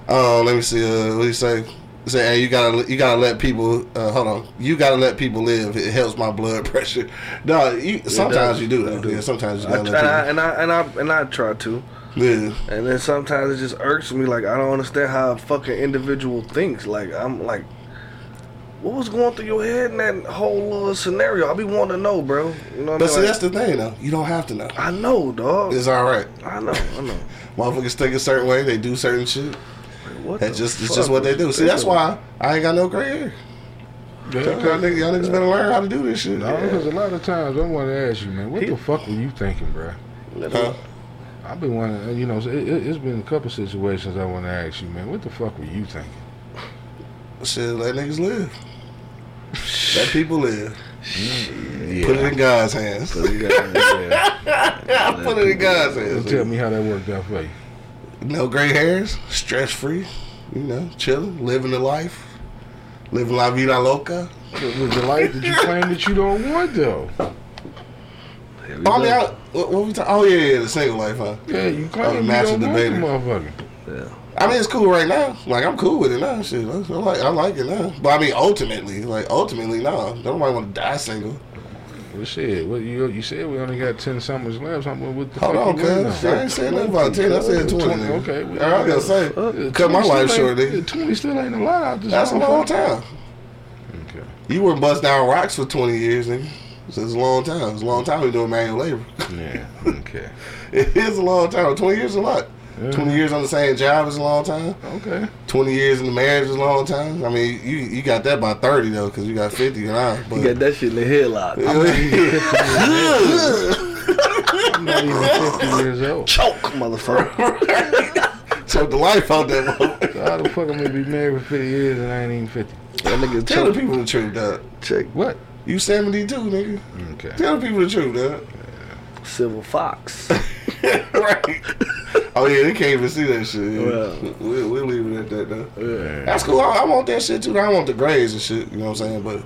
Uh, let me see. Uh, what do you say? Say, hey, you gotta you gotta let people. Uh, hold on, you gotta let people live. It helps my blood pressure. No, you, sometimes you do that. Do. Yeah, sometimes you I, gotta and, I, let and I and I and I try to. Yeah. and then sometimes it just irks me. Like I don't understand how a fucking individual thinks. Like I'm like, what was going through your head in that whole little scenario? I be wanting to know, bro. You know what But I see, mean? that's the thing, though. You don't have to know. I know, dog. It's all right. I know, I know. Motherfuckers think a certain way. They do certain shit. What That's just it's just what they do. See, that's why I ain't got no gray hair. Y'all niggas, y'all niggas better learn how to do this shit. No, because a lot of times I want to ask you, man, what the fuck were you thinking, bro? Huh? I've been wanting, you know, it, it, it's been a couple situations I want to ask you, man, what the fuck were you thinking? Shit, let niggas live. Let people live. Yeah. Put it in God's hands. Yeah, yeah. Put it in God's hands. Tell me how that worked out for you. No gray hairs, stress free. You know, chilling, living the life, living la vida loca. The life that you claim that you don't want, though? Oh, I mean. I, what, what we talk? Oh yeah, yeah, the single life, huh? Yeah, you claim you master don't want the debater. motherfucker. Yeah. I mean, it's cool right now. Like I'm cool with it now. Shit, I, I like I like it now. But I mean, ultimately, like ultimately, no. Nobody want to die single. Well, shit, what you you said we only got ten summers left. What the Hold on, cuz. I ain't saying nothing about ten. I said twenty. Twenty, okay, well, I was gonna say, Uh, cut my life short. Twenty still ain't a lot out this. That's a long motherfucker. time. Okay. You were bust down rocks for twenty years, nigga. So it's a long time. It's a long time we doing manual labor. Yeah. Okay. It is a long time. Twenty years is a lot. Yeah. Twenty years on the same job is a long time. Okay. Twenty years in the marriage is a long time. I mean, you you got that by thirty though, because you got fifty and I. But You got that shit in the headlock. I'm not even fifty years old. Choke, motherfucker. choke the life out that motherfucker. So how the fuck I'm gonna be married for fifty years and I ain't even fifty? That nigga Tell the people the truth, dog. Check. What? You seventy two, nigga. Okay. Tell the people the truth, dog. Silver Fox. right. Oh yeah, they can't even see that shit. Yeah. Well. we we leave it at that though. Yeah. That's cool. I, I want that shit too. I want the grades and shit. You know what I'm saying? But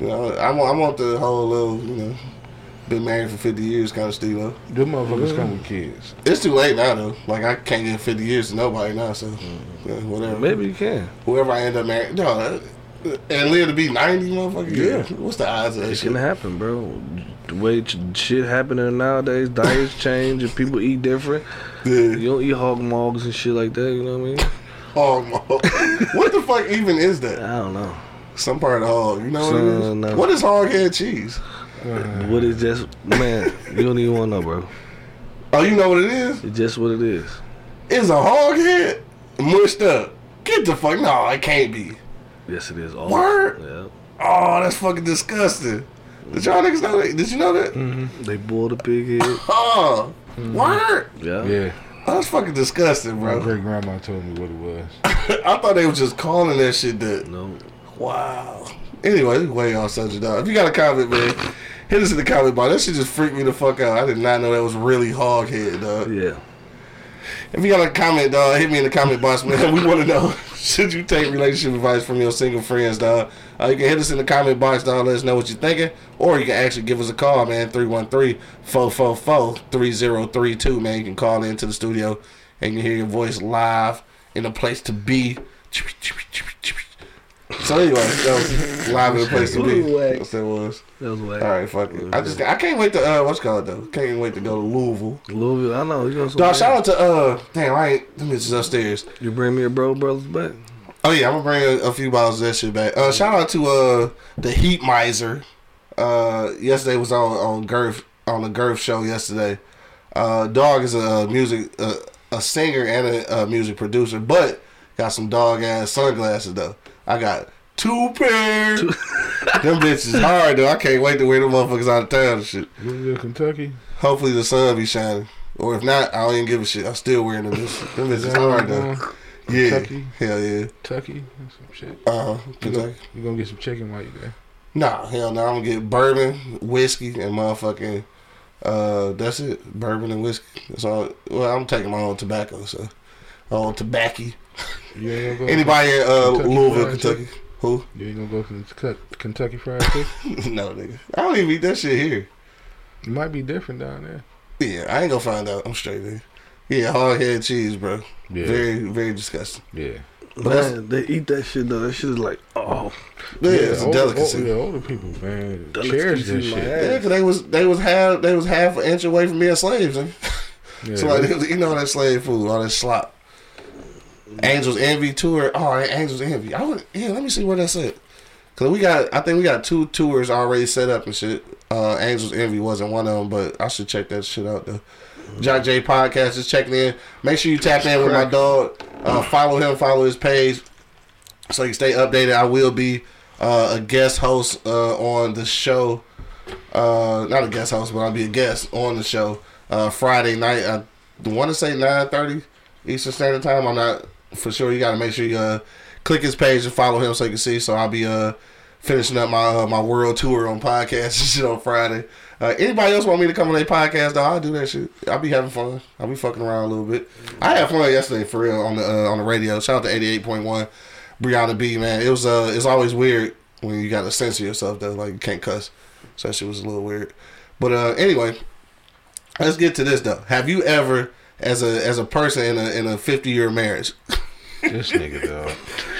you know, I want I want the whole little you know, been married for 50 years kind of. Though. Them motherfuckers come with kids. It's too late now though. Like I can't get 50 years to nobody now. So mm. yeah, whatever. Maybe you can. Whoever I end up marrying, no, and live to be 90, motherfucker. Yeah. What's the odds of that It shit? can happen, bro. The way ch- shit happening nowadays, diets change and people eat different. Yeah. You don't eat hog mogs and shit like that. You know what I mean? Hog maw. what the fuck even is that? I don't know. Some part of the hog. You know what it Son, is? no. What is hog head cheese? Uh, what is just man? You don't even want to know, bro. Oh, you know what it is? It's just what it is. It's a hog head mushed up. Get the fuck no, it can't be. Yes, it is. All Word? Yeah. Oh, that's fucking disgusting. Did y'all niggas know that? Did you know that? Mm-hmm. They boiled a pig head. Oh, mm-hmm. word. Yeah. Yeah, Oh, that's fucking disgusting, bro. my great grandma told me what it was. I thought they were just calling that shit that. No. Wow. Anyway, way off subject, dog. If you got a comment, man, hit us in the comment box. That shit just freaked me the fuck out. I did not know that was really hog head, dog. Yeah. If you got a comment, dog, hit me in the comment box, man. We want to know should you take relationship advice from your single friends, dog? Uh, you can hit us in the comment box, dog. Let us know what you're thinking, or you can actually give us a call, man. 313-444-3032, man. You can call into the studio and you can hear your voice live in a place to be. So anyway, that was live in a place to be. That's what that was. That was way. All right, fuck it. I just I can't wait to uh what's it called though. Can't wait to go to Louisville. Louisville. I know. You know. Dog, shout out to uh damn I ain't them bitches upstairs. You bring me a bro brothers back. Oh yeah, I'm gonna bring a, a few bottles of that shit back. Uh shout out to uh the Heat Miser. Uh yesterday was on on Girth on the Girth show yesterday. Uh Dog is a music uh, a singer and a, a music producer, but got some dog ass sunglasses though. I got two pairs. them bitches hard though. I can't wait to wear them motherfuckers out of town and shit. You live in Kentucky? Hopefully the sun be shining. Or if not, I don't even give a shit. I'm still wearing them. bitches. Them bitches hard though. Yeah. Kentucky? Hell yeah. Kentucky? That's some shit. Uh huh. You gonna, you gonna get some chicken while you there? Nah, hell no. I'm gonna get bourbon, whiskey, and motherfucking. Uh, that's it. Bourbon and whiskey. That's all. Well, I'm taking my own tobacco, so own tobacco. You ain't gonna go Anybody in uh, Kentucky Louisville, Fried Kentucky? Who? You ain't gonna go to the Kentucky- Kentucky Fried Chicken? no, nigga. I don't even eat that shit here. It might be different down there. Yeah, I ain't gonna find out. I'm straight, nigga. Yeah, hard head cheese, bro. Yeah. Very, very disgusting. Yeah. that's- Man, they eat that shit though. That shit is like, oh, Yeah, it's a delicacy. Older, yeah, older people, man, Delicacy cherish this in my shit. ass. Yeah, 'cause they was they was half they was half an inch away from being slaves. nigga. Yeah, So like they was eating all that slave food, all that slop. Angels Envy tour. Oh, Angels Envy. I would yeah. Let me see where that's at. Cause we got, I think we got two tours already set up and shit. Uh, Angels Envy wasn't one of them, but I should check that shit out though. Jock J podcast is checking in. Make sure you tap in with my dog. Uh, follow him, follow his page, so you stay updated. I will be uh, a guest host uh, on the show. Uh, not a guest host, but I'll be a guest on the show uh, Friday night. I want to say nine thirty Eastern Standard Time. I'm not for sure. You got to make sure you uh, click his page and follow him so you can see. So I'll be uh, finishing up my uh, my world tour on podcast and shit on Friday. Uh, anybody else want me to come on their podcast? Though I'll do that shit. I'll be having fun. I'll be fucking around a little bit. I had fun yesterday for real on the uh, on the radio. Shout out to eighty eight point one, Brianna B. Man, it was uh it's always weird when you got to censor yourself though. Like you can't cuss. So that shit was a little weird. But uh anyway, let's get to this though. Have you ever, as a as a person in a in a fifty year marriage, This nigga, dog.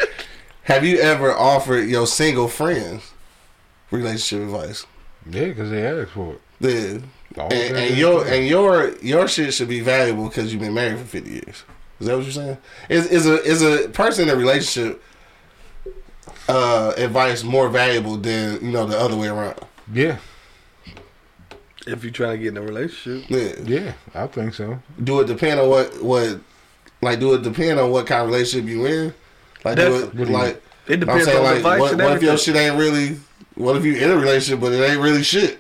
have you ever offered your single friends relationship advice? Yeah, because they asked for it. Yeah. And, and your and your your shit should be valuable because you've been married for fifty years. Is that what you're saying? Is is a is a person in a relationship uh, advice more valuable than you know the other way around? Yeah, if you're trying to get in a relationship, Yeah. yeah, I think so. Do it depend on what what like do it depend on what kind of relationship you in? Like do That's- it what do you- like it I'm depends saying on the like advice what, and what if your shit ain't really what if you in a relationship but it ain't really shit?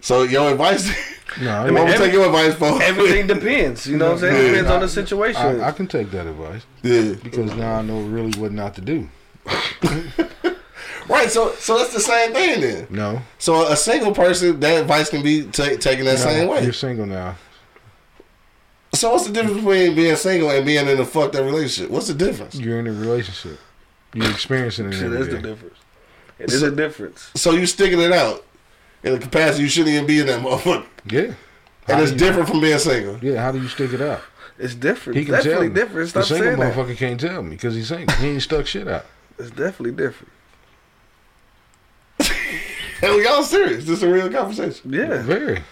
So your advice No, I, I'm gonna every- take your advice for Everything depends. You know what I'm saying? It Yeah. depends on the situation. I, I can take that advice Yeah. because now I know really what not to do. Right, so so that's the same thing then. No. So a single person, that advice can be ta taken that no, same way. You're single now. So what's the difference between being single and being in a fucked up relationship? What's the difference? You're in a relationship. You're experiencing it See, every that's the day. difference. It is a difference. So you're sticking it out in a capacity you shouldn't even be in that motherfucker, Yeah. How and it's you- different from being single. Yeah, how do you stick it out? It's different. He It's can tell definitely me. different. The single saying that. motherfucker can't tell me because he's single. He ain't stuck shit out. It's definitely different. Hell, y'all serious? This is a real conversation. Yeah. Very.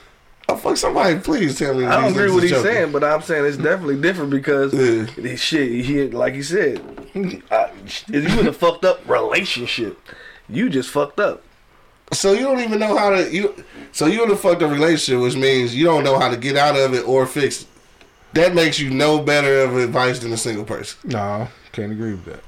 Oh fuck! Somebody please tell me. I don't agree with what he's joking. saying, but I'm saying it's definitely different because Yeah. this shit, he like he said, I, you in a fucked up relationship. You just fucked up. So you don't even know how to you. So you in a fucked up relationship, which means you don't know how to get out of it or fix it. That makes you no better of advice than a single person. No, can't agree with that.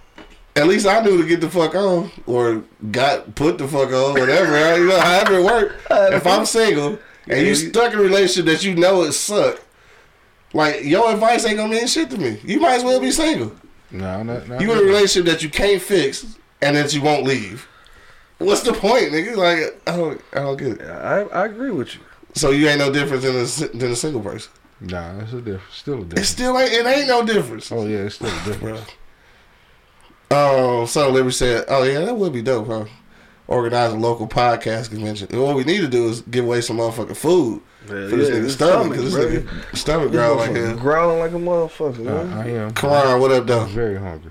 At least I knew to get the fuck on or got put the fuck on, whatever. you know, however it worked. If I'm single and you stuck in a relationship that you know it suck, like your advice ain't gonna mean shit to me. You might as well be single. No, not, not You in a relationship that you can't fix and that you won't leave. What's the point, nigga? Like I don't, I don't get it. I, I agree with you. So you ain't no difference than a than a single person. Nah, it's a different. Still a difference. It difference. still ain't. It ain't no difference. Oh yeah, it's still a difference. Oh, Um, Son Liberty said, "Oh yeah, that would be dope, huh? Organize a local podcast convention. And what we need to do is give away some motherfucking food for this yeah, nigga his stomach, because stomach, this nigga stomach growl like a growling like a motherfucker. Uh, I am. Come on, what up, though? I'm very hungry.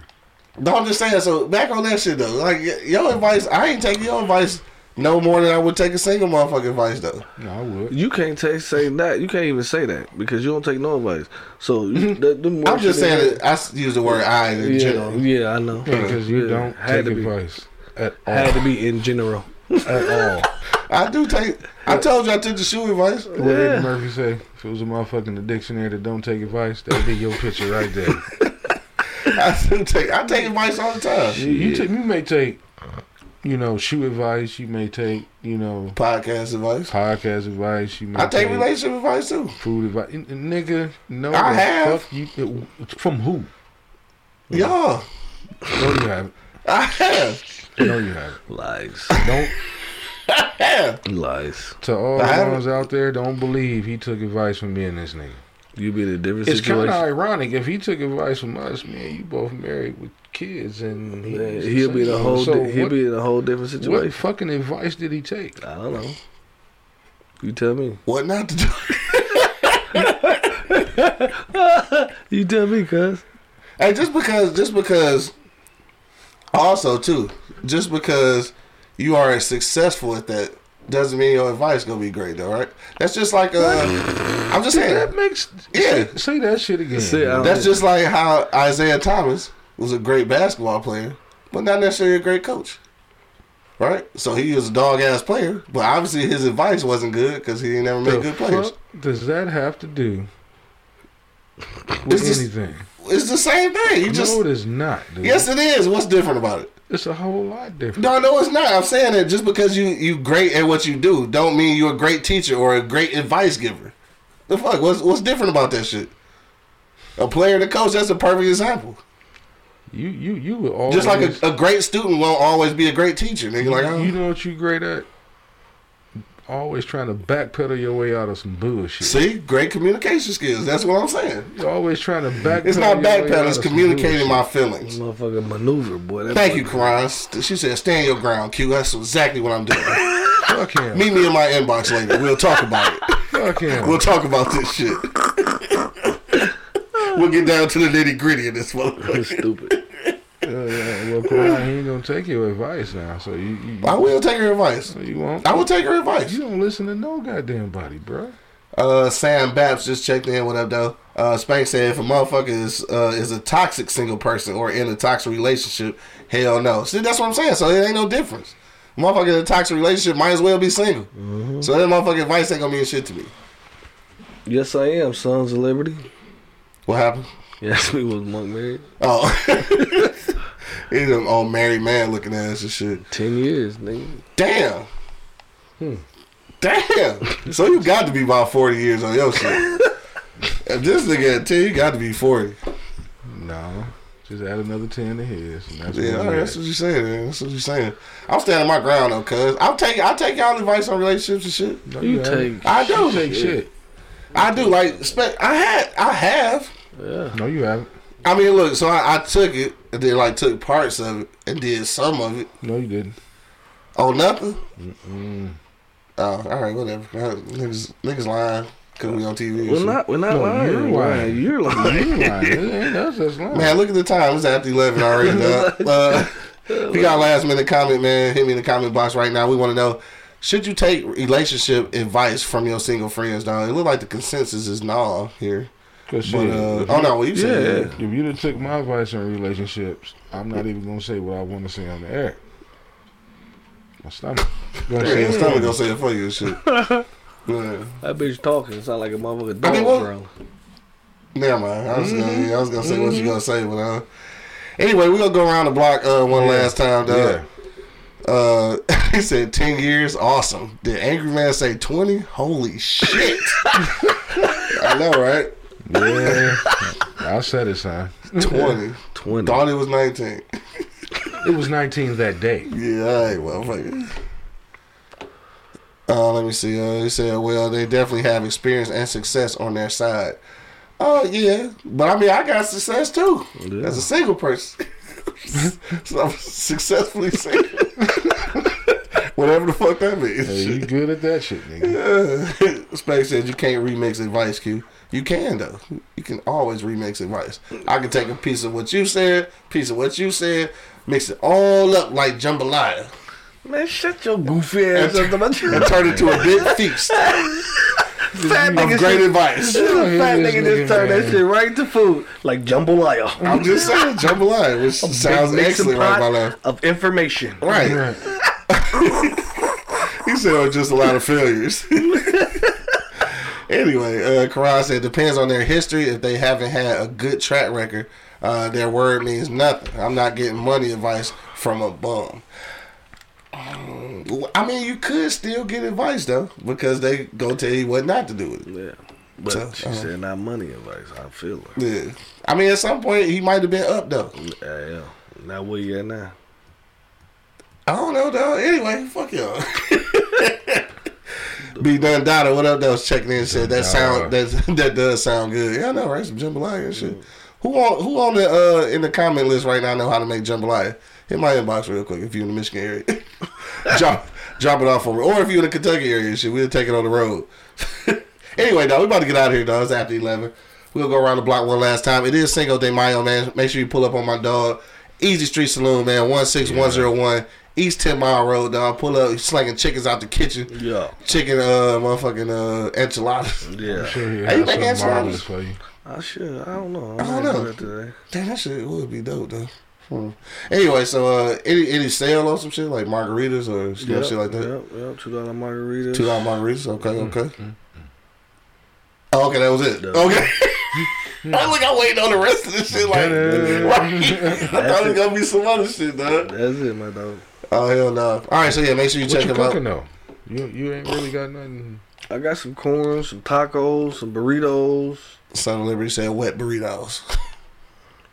No, I'm just saying. So back on that shit though, like your advice, I ain't taking your advice no more than I would take a single motherfucking advice though. No, I would. You can't take say that. You can't even say that because you don't take no advice. So you, the, the more I'm just saying they- that I s- use the word I in Yeah, general. yeah, I know. Because you Yeah, don't had take to be. advice at all. Had to be in general. at all. I do take. I told you I took the shoe advice. What Eddie Murphy say? If it was a motherfucker in the dictionary that don't take advice, that'd be your picture right there. I do take. I take advice all the time. you, you, take, you may take, you know, shoe advice. You may take, you know, Podcast advice. podcast advice. You may I take relationship advice too. food advice. N- n- Nigga, no. I the have. Fuck you, it- from who? Y'all, No, you haven't. I have. No, you haven't. Lies. Don't. I have. Lies. To all I the ones out there, don't believe he took advice from me and this nigga. You be in a different situation. It's kind of ironic if he took advice from us, man. You both married with kids, and he, Man, he'll be in a whole. So di- he'll what, be in a whole different situation. what fucking advice did he take? I don't know. You tell me. What not to do? You tell me, cuz. Hey, just because, just because. Also, too, just because you are successful at that doesn't mean your advice gonna be great, though, right? That's just like uh, I'm just saying. That makes Yeah. Say, say that shit again. See, That's just like how Isiah Thomas was a great basketball player, but not necessarily a great coach. Right? So he was a dog ass player, but obviously his advice wasn't good because he never made the good players. fuck does that have to do It's with just- anything? It's the same thing. You just no, it is not. Dude. yes, it is. What's different about it? it's a whole lot different. No, no, it's not. I'm saying that just because you you great at what you do, don't mean you're a great teacher or a great advice giver. The fuck? What's what's different about that shit? A player and a coach. That's a perfect example. You you you will always Just like a, a great student won't always be a great teacher. Nigga, like, oh, you know what you great at? Always trying to backpedal your way out of some bullshit. see, great communication skills. That's what I'm saying. You're always trying to backpedal. It's not your way out backpedaling. It's communicating my feelings. Motherfucker maneuver, boy. That Thank you, Karan. She said, "Stand your ground, Q." That's exactly what I'm doing. Fuck him. Meet me in my inbox later. We'll talk about it. Fuck him. We'll talk about this shit. we'll get down to the nitty gritty of this motherfucker. stupid. Uh, yeah, well, Karan, he ain't gonna take your advice now. So you, you, I will take your advice. so you won't. I will take your advice. You don't listen to no goddamn body, bro. Uh, Sam Baps just checked in. What up, though? Uh, Spank said if a motherfucker is uh, is a toxic single person or in a toxic relationship, hell no. See, that's what I'm saying. So it ain't no difference. Motherfucker in a toxic relationship might as well be single. So that motherfucking advice ain't gonna mean shit to me. Yes, I am. Sons of Liberty. What happened? Yes, we was monk married. Oh, he's an old married man looking ass and shit. Ten years, nigga. Damn. Hmm. Damn. So you got to be about 40 years on your shit. if this nigga at 10, you got to be 40. No, Just add another ten to his. That's Yeah, what right, that's what you're saying. Man. That's what you're saying. I'm standing my ground though, cuz I'll take I'll take y'all advice on relationships and shit. No, You haven't. take. I do. You take shit. I do like spe- I had I have. Yeah. No, you haven't. I mean, look. So I, I took it and then like took parts of it and did some of it. No, you didn't. Oh, nothing. Oh, all right, whatever. Uh, niggas, niggas lying because we on TV. We're shit. not. We're not No, lying. you're You're lying. lying. You're lying. You lying. It ain't lying. Man, look at the time. It's after 11 already, dog. Uh, if you got a last minute comment, man, hit me in the comment box right now. We want to know should you take relationship advice from your single friends, dog? It look like the consensus is nah here. Cause But, shit, uh, if oh, no, what you said. If you'd have took my advice on relationships, I'm not even gonna say what I want to say on the air. My stomach. Gonna Yeah, say your stomach gonna say it for you and shit. yeah. That bitch talking. Sound like a motherfucking I mean, dog what- growl. Never mind. I was gonna, I was gonna say what you gonna say, but uh, anyway, we gonna go around the block uh, one last time, dog. Yeah. Uh, he said ten years, awesome. Did Angry Man say twenty? Holy shit! I know, right? Yeah. I said it, son. Twenty. Twenty. Thought it was nineteen. It was 19 that day. Yeah, all right, motherfucker. Uh, let me see. Uh, he said, well, they definitely have experience and success on their side. Oh, yeah. But I mean, I got success too Yeah. as a single person. so I'm successfully single. Whatever the fuck that means. Hey, you good at that shit, nigga. Space said you can't remix advice, Q. You can though. You can always remix advice. I can take a piece of what you said, piece of what you said, mix it all up like jambalaya, Man, shut your goofy ass up. About you. and turn it to a big feast Fat of nigga great shit. advice. Oh, Fat this nigga nigga, just turn that man. shit right to food like jambalaya. I'm just saying jambalaya, which sounds Big mixing excellent right pot by now. Of information. Right. Right. He said it was just a lot of failures. Anyway, uh, Karan said depends on their history. If they haven't had a good track record, uh, their word means nothing. I'm not getting money advice from a bum. Um, I mean, you could still get advice though, because they go tell you what not to do with it. Yeah. But So, she uh-huh. said not money advice. I feel her. Yeah. I mean, at some point he might have been up though. Yeah, yeah. Now where you at now? I don't know though. Anyway, fuck y'all. Be done, Dada, what up? That was checking in. Said that sound that that does sound good. Yeah, I know, right? Some jambalaya and shit. Who on who on the uh, in the comment list right now know how to make jambalaya? Hit my inbox real quick if you're in the Michigan area. drop drop it off over. or if you're in the Kentucky area, shit, we'll take it on the road. anyway, dog, we about to get out of here, dog. It's after eleven. We'll go around the block one last time. It is Cinco de Mayo, man. Make sure you pull up on my dog. Easy Street Saloon, man. 16101 East Ten Mile Road, dog. Pull up, he's slinging chickens out the kitchen. Yeah. Chicken, uh, motherfucking uh, enchiladas. Yeah. I'm sure he you has make enchiladas? for you. I should. I don't know. I don't know. that today. Damn, that shit would be dope, though. Hmm. Anyway, so uh, any any sale on some shit like margaritas or you know, Yep, shit like that? Yep, yep. Two dollar margaritas. Two dollar margaritas. Okay, okay. Oh, okay, that was it. Yeah. Okay. I look, I'm waiting on the rest of this shit. Like, right. I thought it was gonna be some other shit, dog. That's it, my dog. Oh hell no! All right, so yeah, make sure you What check you them out. cooking though? You you ain't really got nothing. I got some corn, some tacos, some burritos. Son of Liberty said wet burritos.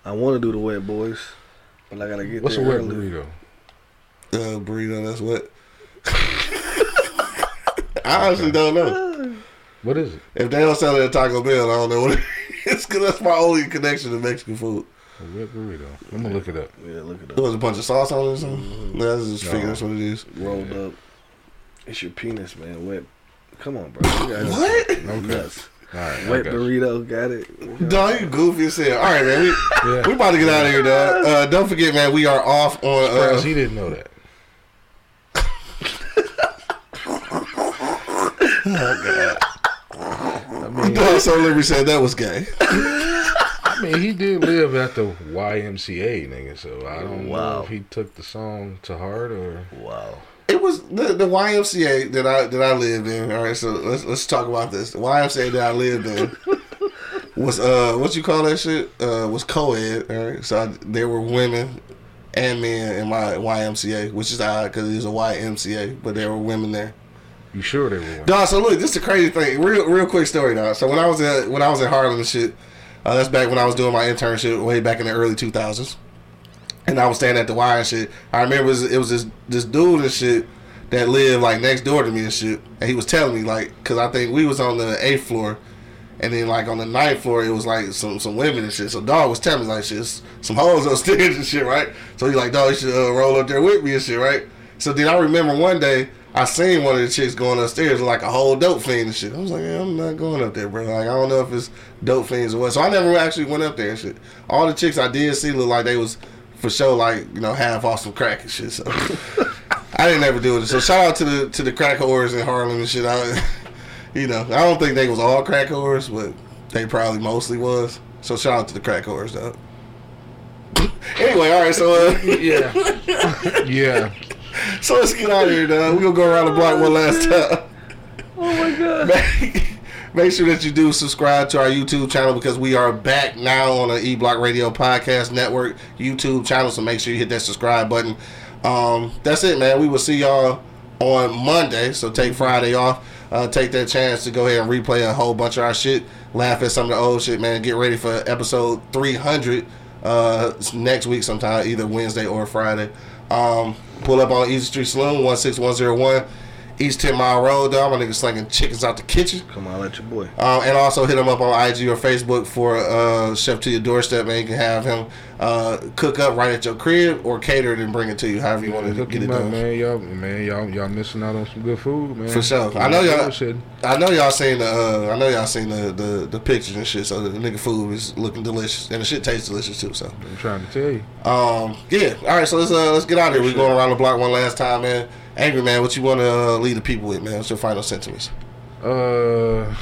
I want to do the wet boys, but I gotta get What's a there wet early. burrito? Uh, burrito, that's wet. I honestly don't know. What is it? If they don't sell it at Taco Bell, I don't know what it is. Cause that's my only connection to Mexican food. A wet burrito. I'm gonna look it up. Yeah, look at There that. was a bunch of sauce on it or something. Mm-hmm. That's just figure No. that's what it is. Rolled up. It's your penis, man. Wet. Come on, bro. You got What? No Yes. All right. I Wet got you. burrito. Got it. Dog, you goofy as hell. All right, man. We, Yeah. we about to get out of here, dog. Uh, don't forget, man. We are off on. Surprised Uh, he didn't know that. I mean, dog, so Liberty said that was gay. I mean, he did live at the YMCA, nigga. So I don't know if he took the song to heart or. Wow. It was the, the YMCA that I that I lived in. All right, so let's let's talk about this. The YMCA that I lived in was uh what you call that shit uh was co-ed. All right, so I, there were women and men in my YMCA, which is odd because it's a YMCA, but there were women there. You sure they were? one? Dog, so look, this is a crazy thing. Real, real quick story, dog. So when I was at when I was in Harlem and shit, Uh, that's back when I was doing my internship way back in the early 2000s. And I was standing at the wire and shit. I remember it was, it was this this dude and shit that lived like next door to me and shit. And he was telling me like, cause I think we was on the eighth floor, and then like on the ninth floor it was like some some women and shit. So dog was telling me like shit, some hoes upstairs and shit, right? So he like, dog, you should uh, roll up there with me and shit, right? So then I remember one day I seen one of the chicks going upstairs like a whole dope fiend and shit. I was like, yeah, I'm not going up there, bro. Like I don't know if it's dope fiends or what. So I never actually went up there and shit. All the chicks I did see looked like they was for sure like you know half off some crack and shit. So I didn't ever do it. So shout out to the to the crack whores in Harlem and shit. I, you know, I don't think they was all crack whores, but they probably mostly was. So shout out to the crack whores though. anyway, all right, so uh, Yeah. yeah. So let's get out of here, dog. We're gonna go around the block one last time. Oh my god. Make, make sure that you do subscribe to our YouTube channel because we are back now on the E Block Radio Podcast Network YouTube channel. So make sure you hit that subscribe button. Um, that's it, man. We will see y'all on Monday. So take Friday off. Uh, take that chance to go ahead and replay a whole bunch of our shit. Laugh at some of the old shit, man. Get ready for episode 300 uh, next week sometime, either Wednesday or Friday. Um, pull up on Easy Street Saloon, 16101 East 10 Mile Road, dog. My nigga slinging chickens out the kitchen. Come on, let your boy. Um, and also hit him up on IG or Facebook for uh, Chef to your doorstep, man. You can have him uh, cook up right at your crib or cater it and bring it to you, however you want to get it done. man. Y'all, man, y'all, y'all missing out on some good food, man. For sure. I know y'all- Bullshit. I know y'all seen the uh, I know y'all seen the, the the pictures and shit. So the nigga food is looking delicious, and the shit tastes delicious too. So I'm trying to tell you. um, yeah. All right, so let's uh, let's get out of here. We're going around the block one last time, man. Angry man, what you want to uh, lead the people with, man? What's your final sentiments? Uh,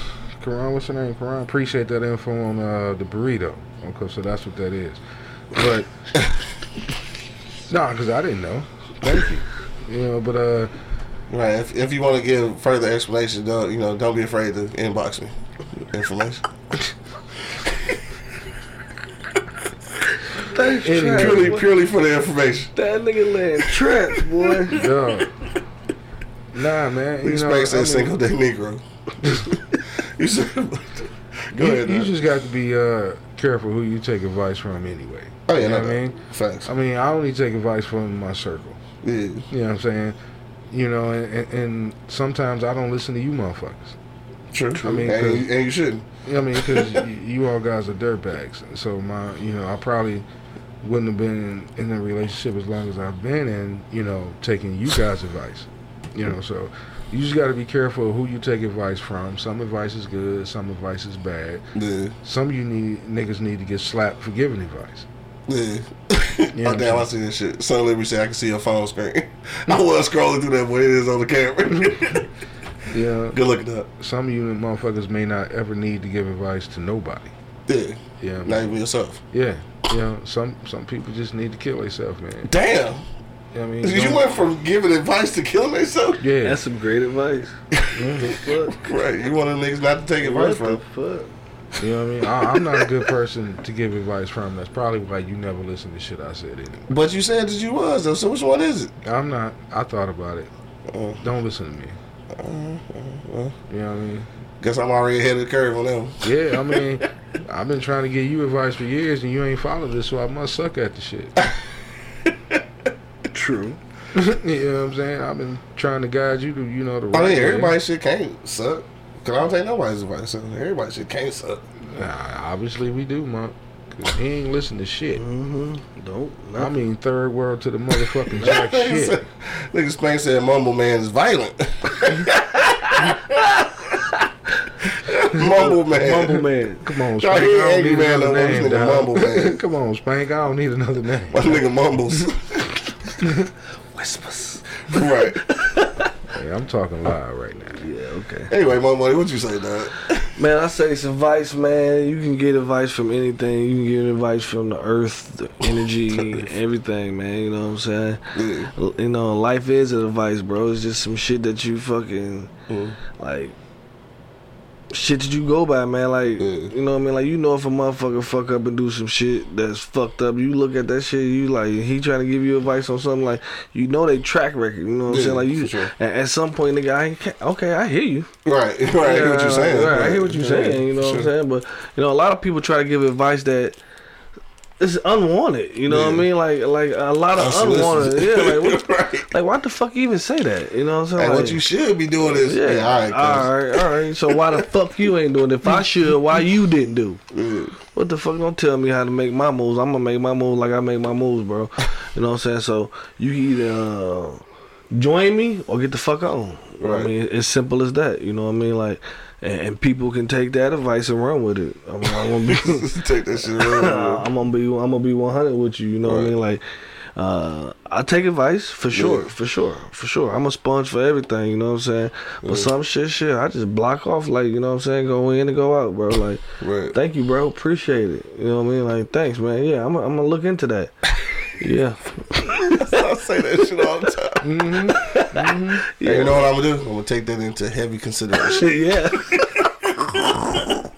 Karan, what's your name? Karan, appreciate that info on uh, the burrito. Okay, so that's what that is. But nah, because I didn't know. Thank you. You know, but uh, Right. If, if you want to give further explanation, don't you know? Don't be afraid to inbox me information. Thanks, Anyway. Trap, purely purely for the information. That nigga laying traps, boy. yo, nah, man. You We know, expect a single day Negro. you should. Go you, ahead. you dog. just got to be uh, careful who you take advice from, anyway. oh yeah, you know no, what I mean? Facts. I mean, I only take advice from my circle. yeah. You know what I'm saying? You know, and, and, and sometimes I don't listen to you motherfuckers. True. True. I mean, and, and you shouldn't. You know what I mean? Because you, you all guys are dirtbags. So my, you know, I probably wouldn't have been in, in a relationship as long as I've been in, you know, taking you guys' advice. You know, so you just got to be careful who you take advice from. Some advice is good, some advice is bad. Yeah. Some of you need niggas need to get slapped for giving advice. Yeah. Yeah, oh damn! I see this shit. Son, let me say I can see your phone screen. I was scrolling through that, but it is on the camera. Yeah, Good looking up. some of you motherfuckers may not ever need to give advice to nobody. Yeah. Yeah, Not even yourself. yeah. You know, some some people just need to kill themselves, man. Damn. You know what I mean, You went from giving advice to killing yourself. yeah. That's some great advice. Mhm. Right. You want the niggas not to take advice What the from. fuck? You know what I mean? I, I'm not a good person to give advice from. That's probably why you never listen to shit I said anyway. But you said that you was though. So which one is it? I'm not. I thought about it. Uh, Don't listen to me. well, You know what I mean? guess I'm already ahead of the curve on them. Yeah, I mean, I've been trying to give you advice for years and you ain't followed it, so I must suck at the shit. True. you know what I'm saying? I've been trying to guide you to, you know, the right I mean, way. everybody shit can't suck. Cause I don't take nobody's advice. So everybody shit can't suck. Nah, obviously we do, Monk. Cause he ain't listen to shit. Mm-hmm. Don't. I mean, third world to the motherfucking jack shit. Nigga Spain said Mumble Man is violent. Mumble Man. Mumble man. Come on, Y'all Spank. hear I don't need another though, name, nigga. Mumble Man. Come on, Spank. I don't need another name. My nigga mumbles. Whispers. right. Hey, I'm talking live right now. Yeah. Okay. Anyway, Monk Money, what you say, dog? Man, I say it's advice, man. You can get advice from anything. You can get advice from the earth, the energy, everything, man. You know what I'm saying? Yeah. You know, life is advice, bro. It's just some shit that you fucking Mhm. like. Shit that you go by, man. Like Yeah. you know what I mean. Like you know if a motherfucker fuck up and do some shit that's fucked up, you look at that shit. You like he trying to give you advice on something like you know they track record. You know what I'm Yeah, saying? Like you sure. at, at some point, nigga, I okay, I hear you. Right, right. I hear what you're saying. Right, I hear what you're Yeah, saying. You know what I'm saying? But you know, a lot of people try to give advice that is unwanted. You know what I mean? Like like a lot of unwanted. Yeah, like what, right. like why the fuck you even say that? You know what I'm saying? Like, what you should be doing is, yeah, yeah, all right, all right, all right. So why the fuck you ain't doing it? If I should, why you didn't do? Yeah. What the fuck? Don't tell me how to make my moves. I'm gonna make my moves like I make my moves, bro. You know what I'm saying? So you either uh, join me or get the fuck on. You know what I mean, it's simple as that. You know what I mean? Like, and, people can take that advice and run with it. I'm, I'm gonna be, Take that shit around. I'm gonna be, I'm gonna be 100 with you. You know what I mean? Like. Uh, I take advice for sure, Yeah. for sure, for sure. I'm a sponge for everything, you know what I'm saying. But some shit, shit, I just block off, like you know what I'm saying. Go in and go out, bro. Like, Right. Thank you, bro. Appreciate it. You know what I mean? Like, thanks, man. Yeah, I'm, I'm gonna look into that. Yeah, I say that shit all the time. Mhm. yeah, And you know what I'm gonna do? I'm gonna take that into heavy consideration. yeah.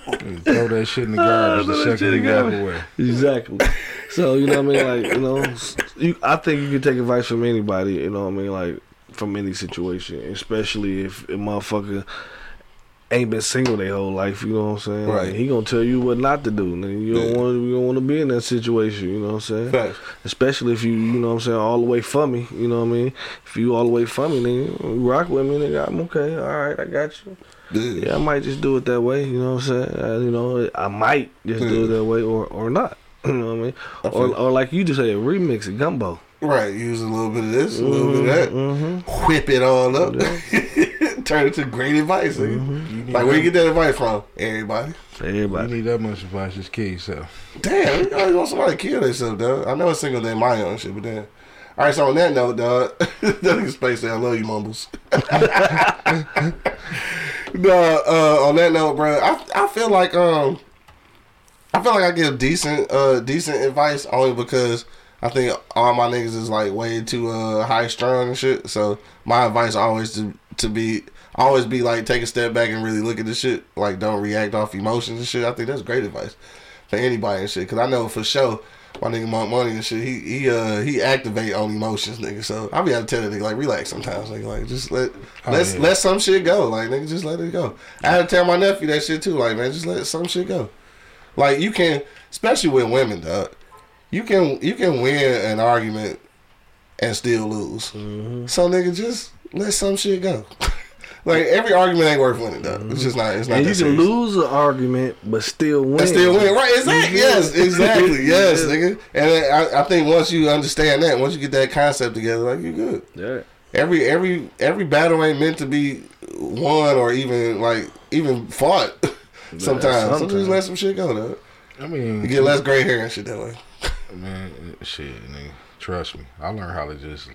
Throw that shit in the garbage the throw second shit you in the garbage. away. exactly. So you know what I mean? Like, you know, you, I think you can take advice from anybody. You know what I mean? Like, from any situation, especially if a motherfucker ain't been single their whole life. You know what I'm saying? Right. Like, he gonna tell you what not to do. Nigga. You don't Yeah. want you don't want to be in that situation. You know what I'm saying? Facts. Especially if you, you know what I'm saying, all the way for me. You know what I mean? If you all the way for me, nigga, you rock with me, nigga, I'm okay. All right, I got you. Yeah. Yeah, I might just do it that way. You know what I'm saying? Uh, you know, I might just do it that way or or not. You know what I mean? I Or, or like you just said, remix it, gumbo. Right. Use a little bit of this, a little bit of that. Mm-hmm. Whip it all up. Turn it to great advice. Mm-hmm. You Like where you get that advice from? Everybody. Everybody. You need that much advice, just kill yourself. Damn, you always want somebody to kill themselves, dog. I know it's single day my own shit, but damn. All right, so on that note, dog, that nigga Space say I love you, mumbles. no, uh, on that note, bro, I I feel like um, I feel like I give decent uh decent advice only because I think all my niggas is like way too uh high strung and shit. So my advice always to to be always be like take a step back and really look at the shit. Like don't react off emotions and shit. I think that's great advice for anybody and shit. Cause I know for sure my nigga Monk Money and shit. He he uh he activate on emotions, nigga. So I be able to tell that nigga like relax sometimes, nigga. Like just let Oh, let yeah. let some shit go. Like nigga, just let it go. I had to tell my nephew that shit too. Like man, just let some shit go. Like you can, especially with women, dog. You can you can win an argument and still lose. Mm-hmm. So nigga, just let some shit go. like every argument ain't worth winning, though. It's mm-hmm. just not. It's not. And that you can serious. lose an argument, but still win. And still win, right? Exactly. Mm-hmm. Yes, exactly. Yes, Yeah. nigga. And I, I think once you understand that, once you get that concept together, like you're good. Yeah. Every every every battle ain't meant to be won or even like even fought. sometimes. So sometimes. just let some shit go, though. I mean, You get less gray hair and shit that way. man, shit, nigga. Trust me, I learned how to just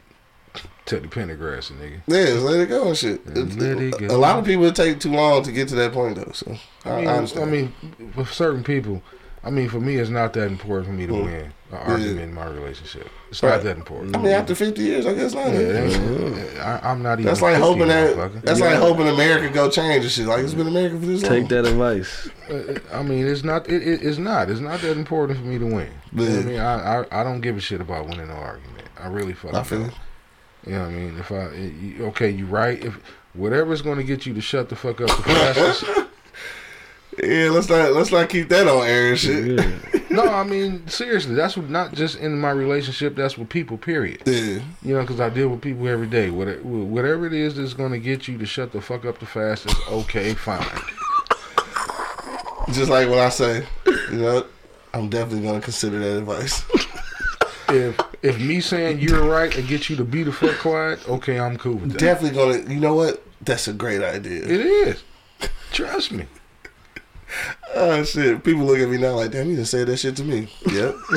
take the pendergrass, nigga. Yeah, just let it go and shit. And let it go. A lot of people take too long to get to that point though. So I, I mean, I I, mean, for certain people, I mean, for me, it's not that important for me to Mm. win an argument in my relationship. It's Right. not that important. I mean, after fifty years, I guess not. Yeah, it ain't- I, I'm not even. That's like hoping that. motherfucker. That's like hoping America go change and shit. Like it's been America for this long. Take that advice. Uh, I mean, it's not. It, it, it's not. It's not that important for me to win. You know what I mean, I, I I don't give a shit about winning an argument. I really fucking I feel don't. It. You know what I mean? If I you- okay, you right. If whatever's going to get you to shut the fuck up the fastest. Yeah, let's not let's not keep that on air and shit. Yeah. no, I mean seriously. That's what not just in my relationship. That's with people. Period. Yeah, You know, because I deal with people every day. Whatever, whatever it is that's going to get you to shut the fuck up the fastest. Okay, fine. just like what I say. You know, I'm definitely gonna consider that advice. If if me saying you're right and get you to be the fuck quiet, okay, I'm cool with that. definitely gonna. You know what? That's a great idea. It is. Trust me. Oh shit! People look at me now like, damn, you just said that shit to me. Yep,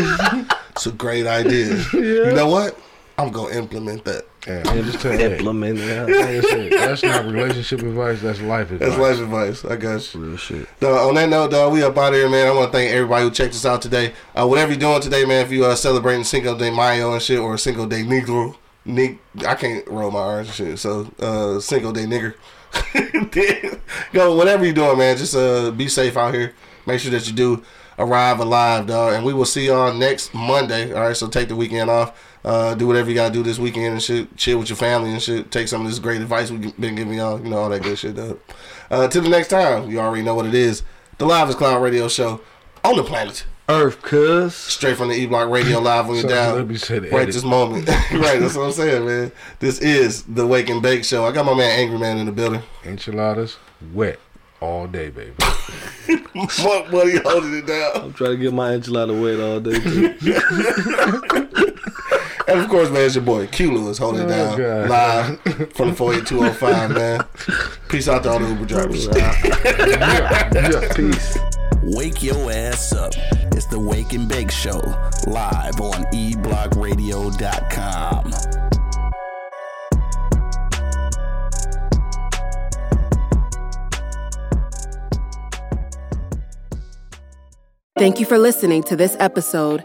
it's a great idea. You know what? I'm gonna implement that. Yeah, I'm just telling you. Implement it. Like said, that's not relationship advice. That's life advice. That's life advice. I got you. Real shit. Dog, on that note, dog, we up out here, man. I want to thank everybody who checked us out today. Uh, whatever you're doing today, man, if you are celebrating Cinco de Mayo and shit, or Cinco de Negro, Nig- I can't roll my R's and shit, so uh, Cinco de Nigger. Go whatever you're doing, man. Just uh, be safe out here. Make sure that you do arrive alive, dog. And we will see y'all next Monday. All right, so take the weekend off. Uh, do whatever you gotta do this weekend and shit. Chill with your family and shit. Take some of this great advice we've been giving y'all. You know all that good shit, dog. Uh, till the next time, you already know what it is. The Live is Cloud Radio Show on the planet. Earth, cuz. Straight from the E Block Radio Live when you're down. let me say the right edit. this moment. right, that's what I'm saying, man. This is the Wake and Bake Show. I got my man Angry Man in the building. Enchiladas wet all day, baby. Fuck buddy holding it down. I'm trying to get my enchilada wet all day too. And of course, man, it's your boy Q Lewis holding it Oh, down God. live from the 48205, man. Peace out to all the Uber drivers. Ah. yeah. Peace. Wake your ass up. It's the Wake and Bake Show, live on eblockradio.com. Thank you for listening to this episode.